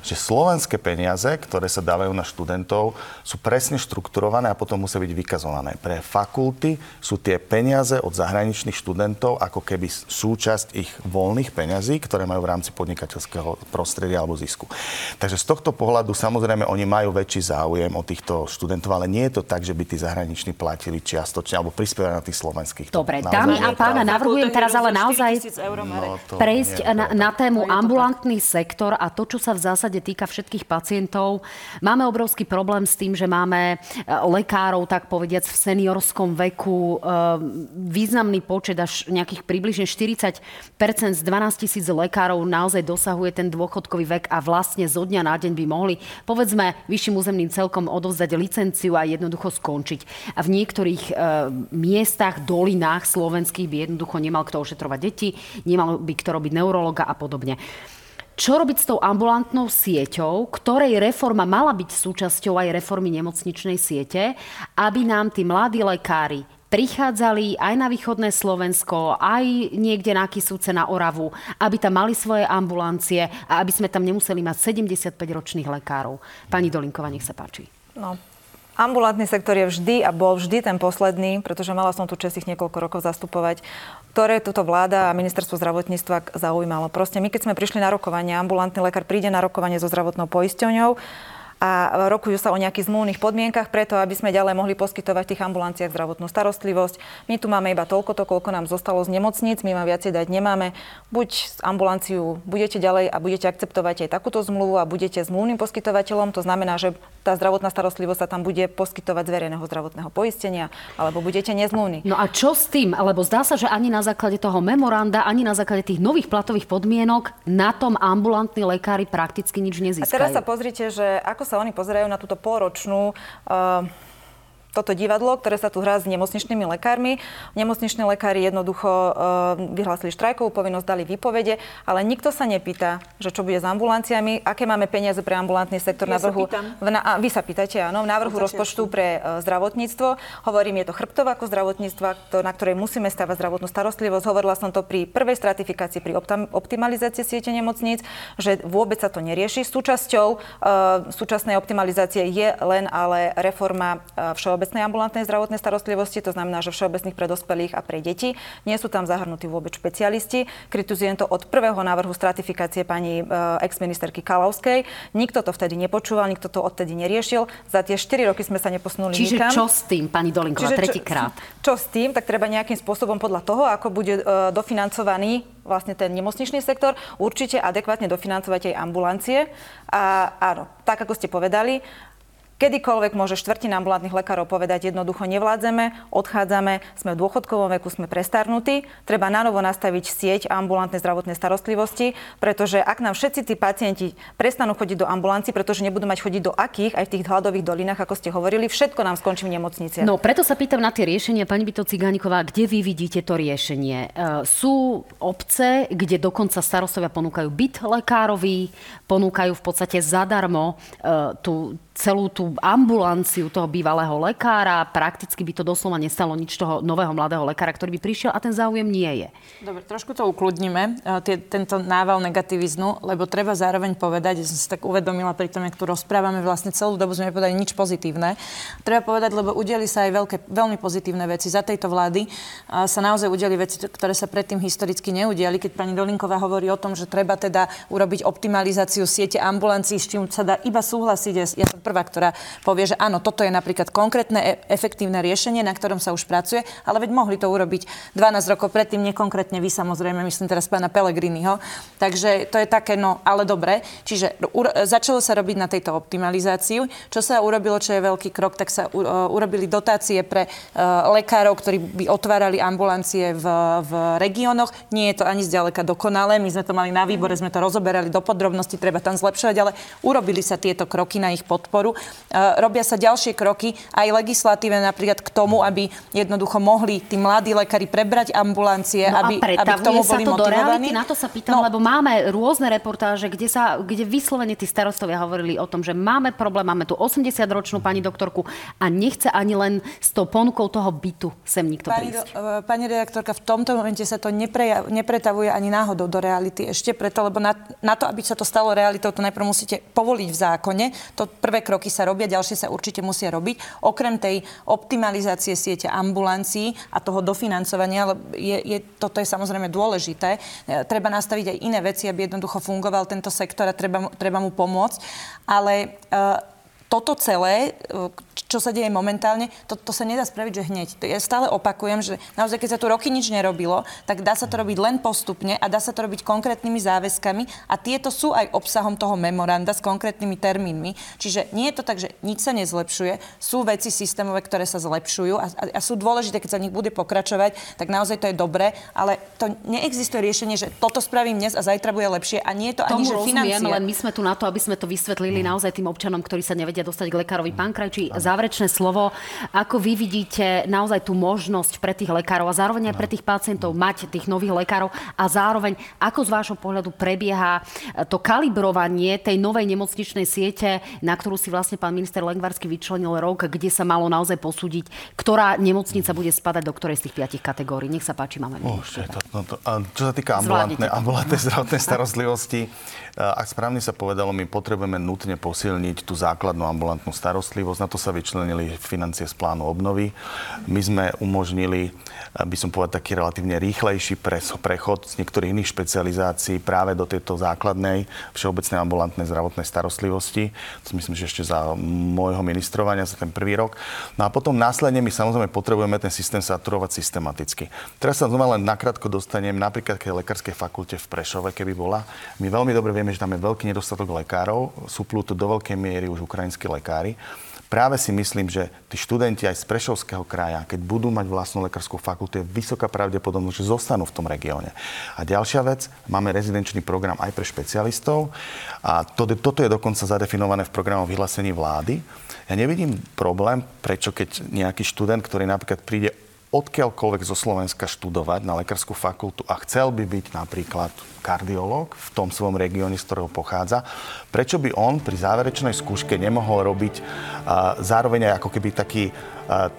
že slovenské peniaze, ktoré sa dávajú na študentov, sú presne štrukturované a potom musia byť vykazované. Pre fakulty sú tie peniaze od zahraničných študentov ako keby súčasť ich voľných peňazí, ktoré majú v rámci podnikateľského prostredia alebo zisku. Takže z tohto pohľadu samozrejme oni majú väčší záujem o týchto študentov, ale nie je to tak, že by tí zahraniční platili čiastočne alebo prispievali na tých slovenských. Dobre, dámy a pána, navrhujem teraz ale naozaj no, prejsť na, na tému ambulantný sektor a to, čo sa v zásade týka všetkých pacientov. Máme obrovský problém s tým, že máme e, lekárov, tak povediac, v seniorskom veku, e, významný počet, až nejakých približne 40% z 12 tisíc lekárov naozaj dosahuje ten dôchodkový vek a vlastne zo dňa na deň by mohli, povedzme, vyšším územným celkom odovzdať licenciu a jednoducho skončiť. A v niektorých e, miestach, dolinách slovenských by jednoducho nemal kto ošetrovať deti, nemal by kto robiť neurologa a podobne. Čo robiť s tou ambulantnou sieťou, ktorej reforma mala byť súčasťou aj reformy nemocničnej siete, aby nám tí mladí lekári prichádzali aj na východné Slovensko, aj niekde na Kisúce, na Oravu, aby tam mali svoje ambulancie a aby sme tam nemuseli mať 75-ročných lekárov. Pani Dolinková, nech sa páči. No, Ambulantný sektor je vždy a bol vždy ten posledný, pretože mala som tu čest ich niekoľko rokov zastupovať, ktoré túto vláda a ministerstvo zdravotníctva zaujímalo. Proste my, keď sme prišli na rokovanie, ambulantný lekár príde na rokovanie so zdravotnou poisťovňou, a rokujú sa o nejakých zmluvných podmienkach preto, aby sme ďalej mohli poskytovať v tých ambulanciách zdravotnú starostlivosť. My tu máme iba toľko, to, koľko nám zostalo z nemocníc, my vám viacej dať nemáme. Buď ambulanciu budete ďalej a budete akceptovať aj takúto zmluvu a budete zmluvným poskytovateľom, to znamená, že tá zdravotná starostlivosť sa tam bude poskytovať z verejného zdravotného poistenia, alebo budete nezmluvní. No a čo s tým? Lebo zdá sa, že ani na základe toho memoranda, ani na základe tých nových platových podmienok na tom ambulantní lekári prakticky nič nezískajú. A teraz sa pozrite, že ako sa oni pozerajú na túto pôročnú uh, toto divadlo, ktoré sa tu hrá s nemocničnými lekármi. Nemocniční lekári jednoducho uh, vyhlásili štrajkovú povinnosť, dali výpovede, ale nikto sa nepýta, že čo bude s ambulanciami, aké máme peniaze pre ambulantný sektor ja na vrhu. V na, a vy sa pýtate, áno, v návrhu rozpočtu pre uh, zdravotníctvo. Hovorím, je to chrbtová ako zdravotníctva, to, na ktorej musíme stavať zdravotnú starostlivosť. Hovorila som to pri prvej stratifikácii, pri optimalizácii siete nemocníc, že vôbec sa to nerieši. Súčasťou uh, súčasnej optimalizácie je len ale reforma uh, všeobecnej všeobecnej ambulantnej zdravotnej starostlivosti, to znamená, že všeobecných pre dospelých a pre deti. Nie sú tam zahrnutí vôbec špecialisti. Kritizujem to od prvého návrhu stratifikácie pani uh, ex-ministerky Kalavskej. Nikto to vtedy nepočúval, nikto to odtedy neriešil. Za tie 4 roky sme sa neposunuli Čiže nikam. čo s tým, pani Dolinková, tretíkrát? Čo, čo s tým, tak treba nejakým spôsobom podľa toho, ako bude uh, dofinancovaný vlastne ten nemocničný sektor, určite adekvátne dofinancovať aj ambulancie. A áno, tak ako ste povedali, Kedykoľvek môže štvrtina ambulantných lekárov povedať, jednoducho nevládzeme, odchádzame, sme v dôchodkovom veku, sme prestarnutí. Treba na novo nastaviť sieť ambulantnej zdravotnej starostlivosti, pretože ak nám všetci tí pacienti prestanú chodiť do ambulancií, pretože nebudú mať chodiť do akých, aj v tých hladových dolinách, ako ste hovorili, všetko nám skončí v nemocnici. No preto sa pýtam na tie riešenia, pani Bito Cigániková, kde vy vidíte to riešenie? E, sú obce, kde dokonca starostovia ponúkajú byt lekárový, ponúkajú v podstate zadarmo e, tú celú tú ambulanciu toho bývalého lekára. Prakticky by to doslova nestalo nič toho nového mladého lekára, ktorý by prišiel a ten záujem nie je. Dobre, trošku to ukludníme, e, tie, tento nával negativizmu, lebo treba zároveň povedať, že som si tak uvedomila pri tom, jak tu rozprávame, vlastne celú dobu sme nepovedali nič pozitívne. Treba povedať, lebo udeli sa aj veľké, veľmi pozitívne veci. Za tejto vlády sa naozaj udeli veci, ktoré sa predtým historicky neudiali. Keď pani Dolinková hovorí o tom, že treba teda urobiť optimalizáciu siete ambulancií, s čím sa dá iba súhlasiť. Ja som prvá, ktorá povie, že áno, toto je napríklad konkrétne, e- efektívne riešenie, na ktorom sa už pracuje, ale veď mohli to urobiť 12 rokov predtým, nekonkrétne vy samozrejme, myslím teraz pána Pelegriniho. Takže to je také, no ale dobre. Čiže uro- začalo sa robiť na tejto optimalizáciu. Čo sa urobilo, čo je veľký krok, tak sa u- urobili dotácie pre uh, lekárov, ktorí by otvárali ambulancie v, v regiónoch. Nie je to ani zďaleka dokonalé. My sme to mali na výbore, sme to rozoberali do podrobností, treba tam zlepšovať, ale urobili sa tieto kroky na ich podporu podporu. E, robia sa ďalšie kroky aj legislatíve napríklad k tomu, aby jednoducho mohli tí mladí lekári prebrať ambulancie, no aby, aby k tomu boli to motivovaní. Na to sa pýtam, no, lebo máme rôzne reportáže, kde, sa, kde vyslovene tí starostovia hovorili o tom, že máme problém, máme tu 80-ročnú pani doktorku a nechce ani len s tou ponukou toho bytu sem nikto pani, prísť. Do, e, pani redaktorka, v tomto momente sa to nepreja, nepretavuje ani náhodou do reality. Ešte preto, lebo na, na to, aby sa to stalo realitou, to najprv musíte povoliť v zákone. To prvé kroky sa robia, ďalšie sa určite musia robiť. Okrem tej optimalizácie siete ambulancií a toho dofinancovania, je, je, toto je samozrejme dôležité. E, treba nastaviť aj iné veci, aby jednoducho fungoval tento sektor a treba, treba mu pomôcť. Ale uh, toto celé, e, čo sa deje momentálne, to, to sa nedá spraviť, že hneď. Ja stále opakujem, že naozaj, keď sa tu roky nič nerobilo, tak dá sa to robiť len postupne a dá sa to robiť konkrétnymi záväzkami a tieto sú aj obsahom toho memoranda s konkrétnymi termínmi. Čiže nie je to tak, že nič sa nezlepšuje, sú veci systémové, ktoré sa zlepšujú a, a, a sú dôležité, keď sa v nich bude pokračovať, tak naozaj to je dobré, ale to neexistuje riešenie, že toto spravím dnes a zajtra bude lepšie a nie je to Tomu ani, že rozumiem, financie. len my sme tu na to, aby sme to vysvetlili naozaj tým občanom, ktorí sa nevedia dostať k lekárovi. Pán Krajčí, záverečné slovo. Ako vy vidíte naozaj tú možnosť pre tých lekárov a zároveň aj pre tých pacientov mať tých nových lekárov a zároveň ako z vášho pohľadu prebieha to kalibrovanie tej novej nemocničnej siete, na ktorú si vlastne pán minister Lengvarsky vyčlenil rok, kde sa malo naozaj posúdiť, ktorá nemocnica bude spadať do ktorej z tých piatich kategórií. Nech sa páči, máme Oh, to, no to, a čo sa týka ambulantnej, ambulantnej *laughs* zdravotnej starostlivosti, ak správne sa povedalo, my potrebujeme nutne posilniť tú základnú ambulantnú starostlivosť. Na to sa vyčlenili financie z plánu obnovy. My sme umožnili, by som povedal, taký relatívne rýchlejší prechod z niektorých iných špecializácií práve do tejto základnej všeobecnej ambulantnej zdravotnej starostlivosti. To myslím, že ešte za môjho ministrovania, za ten prvý rok. No a potom následne my samozrejme potrebujeme ten systém saturovať systematicky. Teraz sa znova len nakrátko dostanem napríklad k lekárskej fakulte v Prešove, keby bola. My veľmi dobre vieme, že tam je veľký nedostatok lekárov, súplú tu do veľkej miery už ukrajinskí lekári. Práve si myslím, že tí študenti aj z Prešovského kraja, keď budú mať vlastnú lekárskú fakultu, je vysoká pravdepodobnosť, že zostanú v tom regióne. A ďalšia vec, máme rezidenčný program aj pre špecialistov a to, toto je dokonca zadefinované v programu vyhlásení vlády. Ja nevidím problém, prečo keď nejaký študent, ktorý napríklad príde odkiaľkoľvek zo Slovenska študovať na lekárskú fakultu a chcel by byť napríklad kardiológ v tom svojom regióne, z ktorého pochádza, prečo by on pri záverečnej skúške nemohol robiť uh, zároveň aj ako keby taký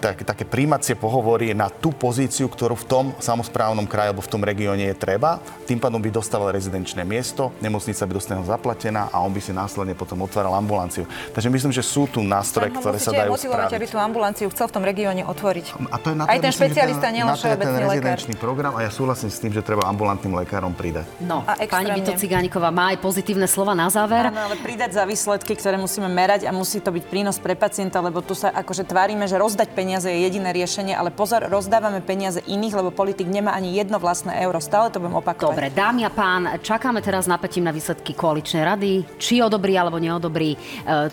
tak, také príjmacie pohovory na tú pozíciu, ktorú v tom samozprávnom kraji alebo v tom regióne je treba. Tým pádom by dostával rezidenčné miesto, nemocnica by dostala zaplatená a on by si následne potom otváral ambulanciu. Takže myslím, že sú tu nástroje, ktoré sa dajú spraviť. aby tú ambulanciu chcel v tom regióne otvoriť. A to je na to, Aj ten špecialista, nielen všeobecný lekár. rezidenčný program a ja súhlasím s tým, že treba ambulantným lekárom pridať. No, A pani. Vito Cigániková má aj pozitívne slova na záver. Áno, ale pridať za výsledky, ktoré musíme merať a musí to byť prínos pre pacienta, lebo tu sa akože tvárime, že rozdať peniaze je jediné riešenie, ale pozor, rozdávame peniaze iných, lebo politik nemá ani jedno vlastné euro. Stále to budem opakovať. Dobre, dámy a pán, čakáme teraz napätím na výsledky koaličnej rady, či odobrí alebo neodobrí e,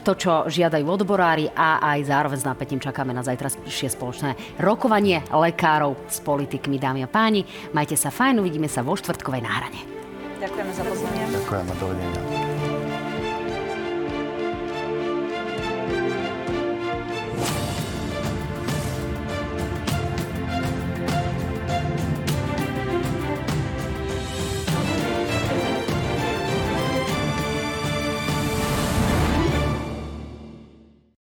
to, čo žiadajú odborári a aj zároveň s napätím čakáme na zajtrajšie spoločné rokovanie lekárov s politikmi. Dámy a páni, majte sa fajn, uvidíme sa vo štvrtkovej náhrade. Ďakujeme za pozornosť. Ďakujem a dovidenia.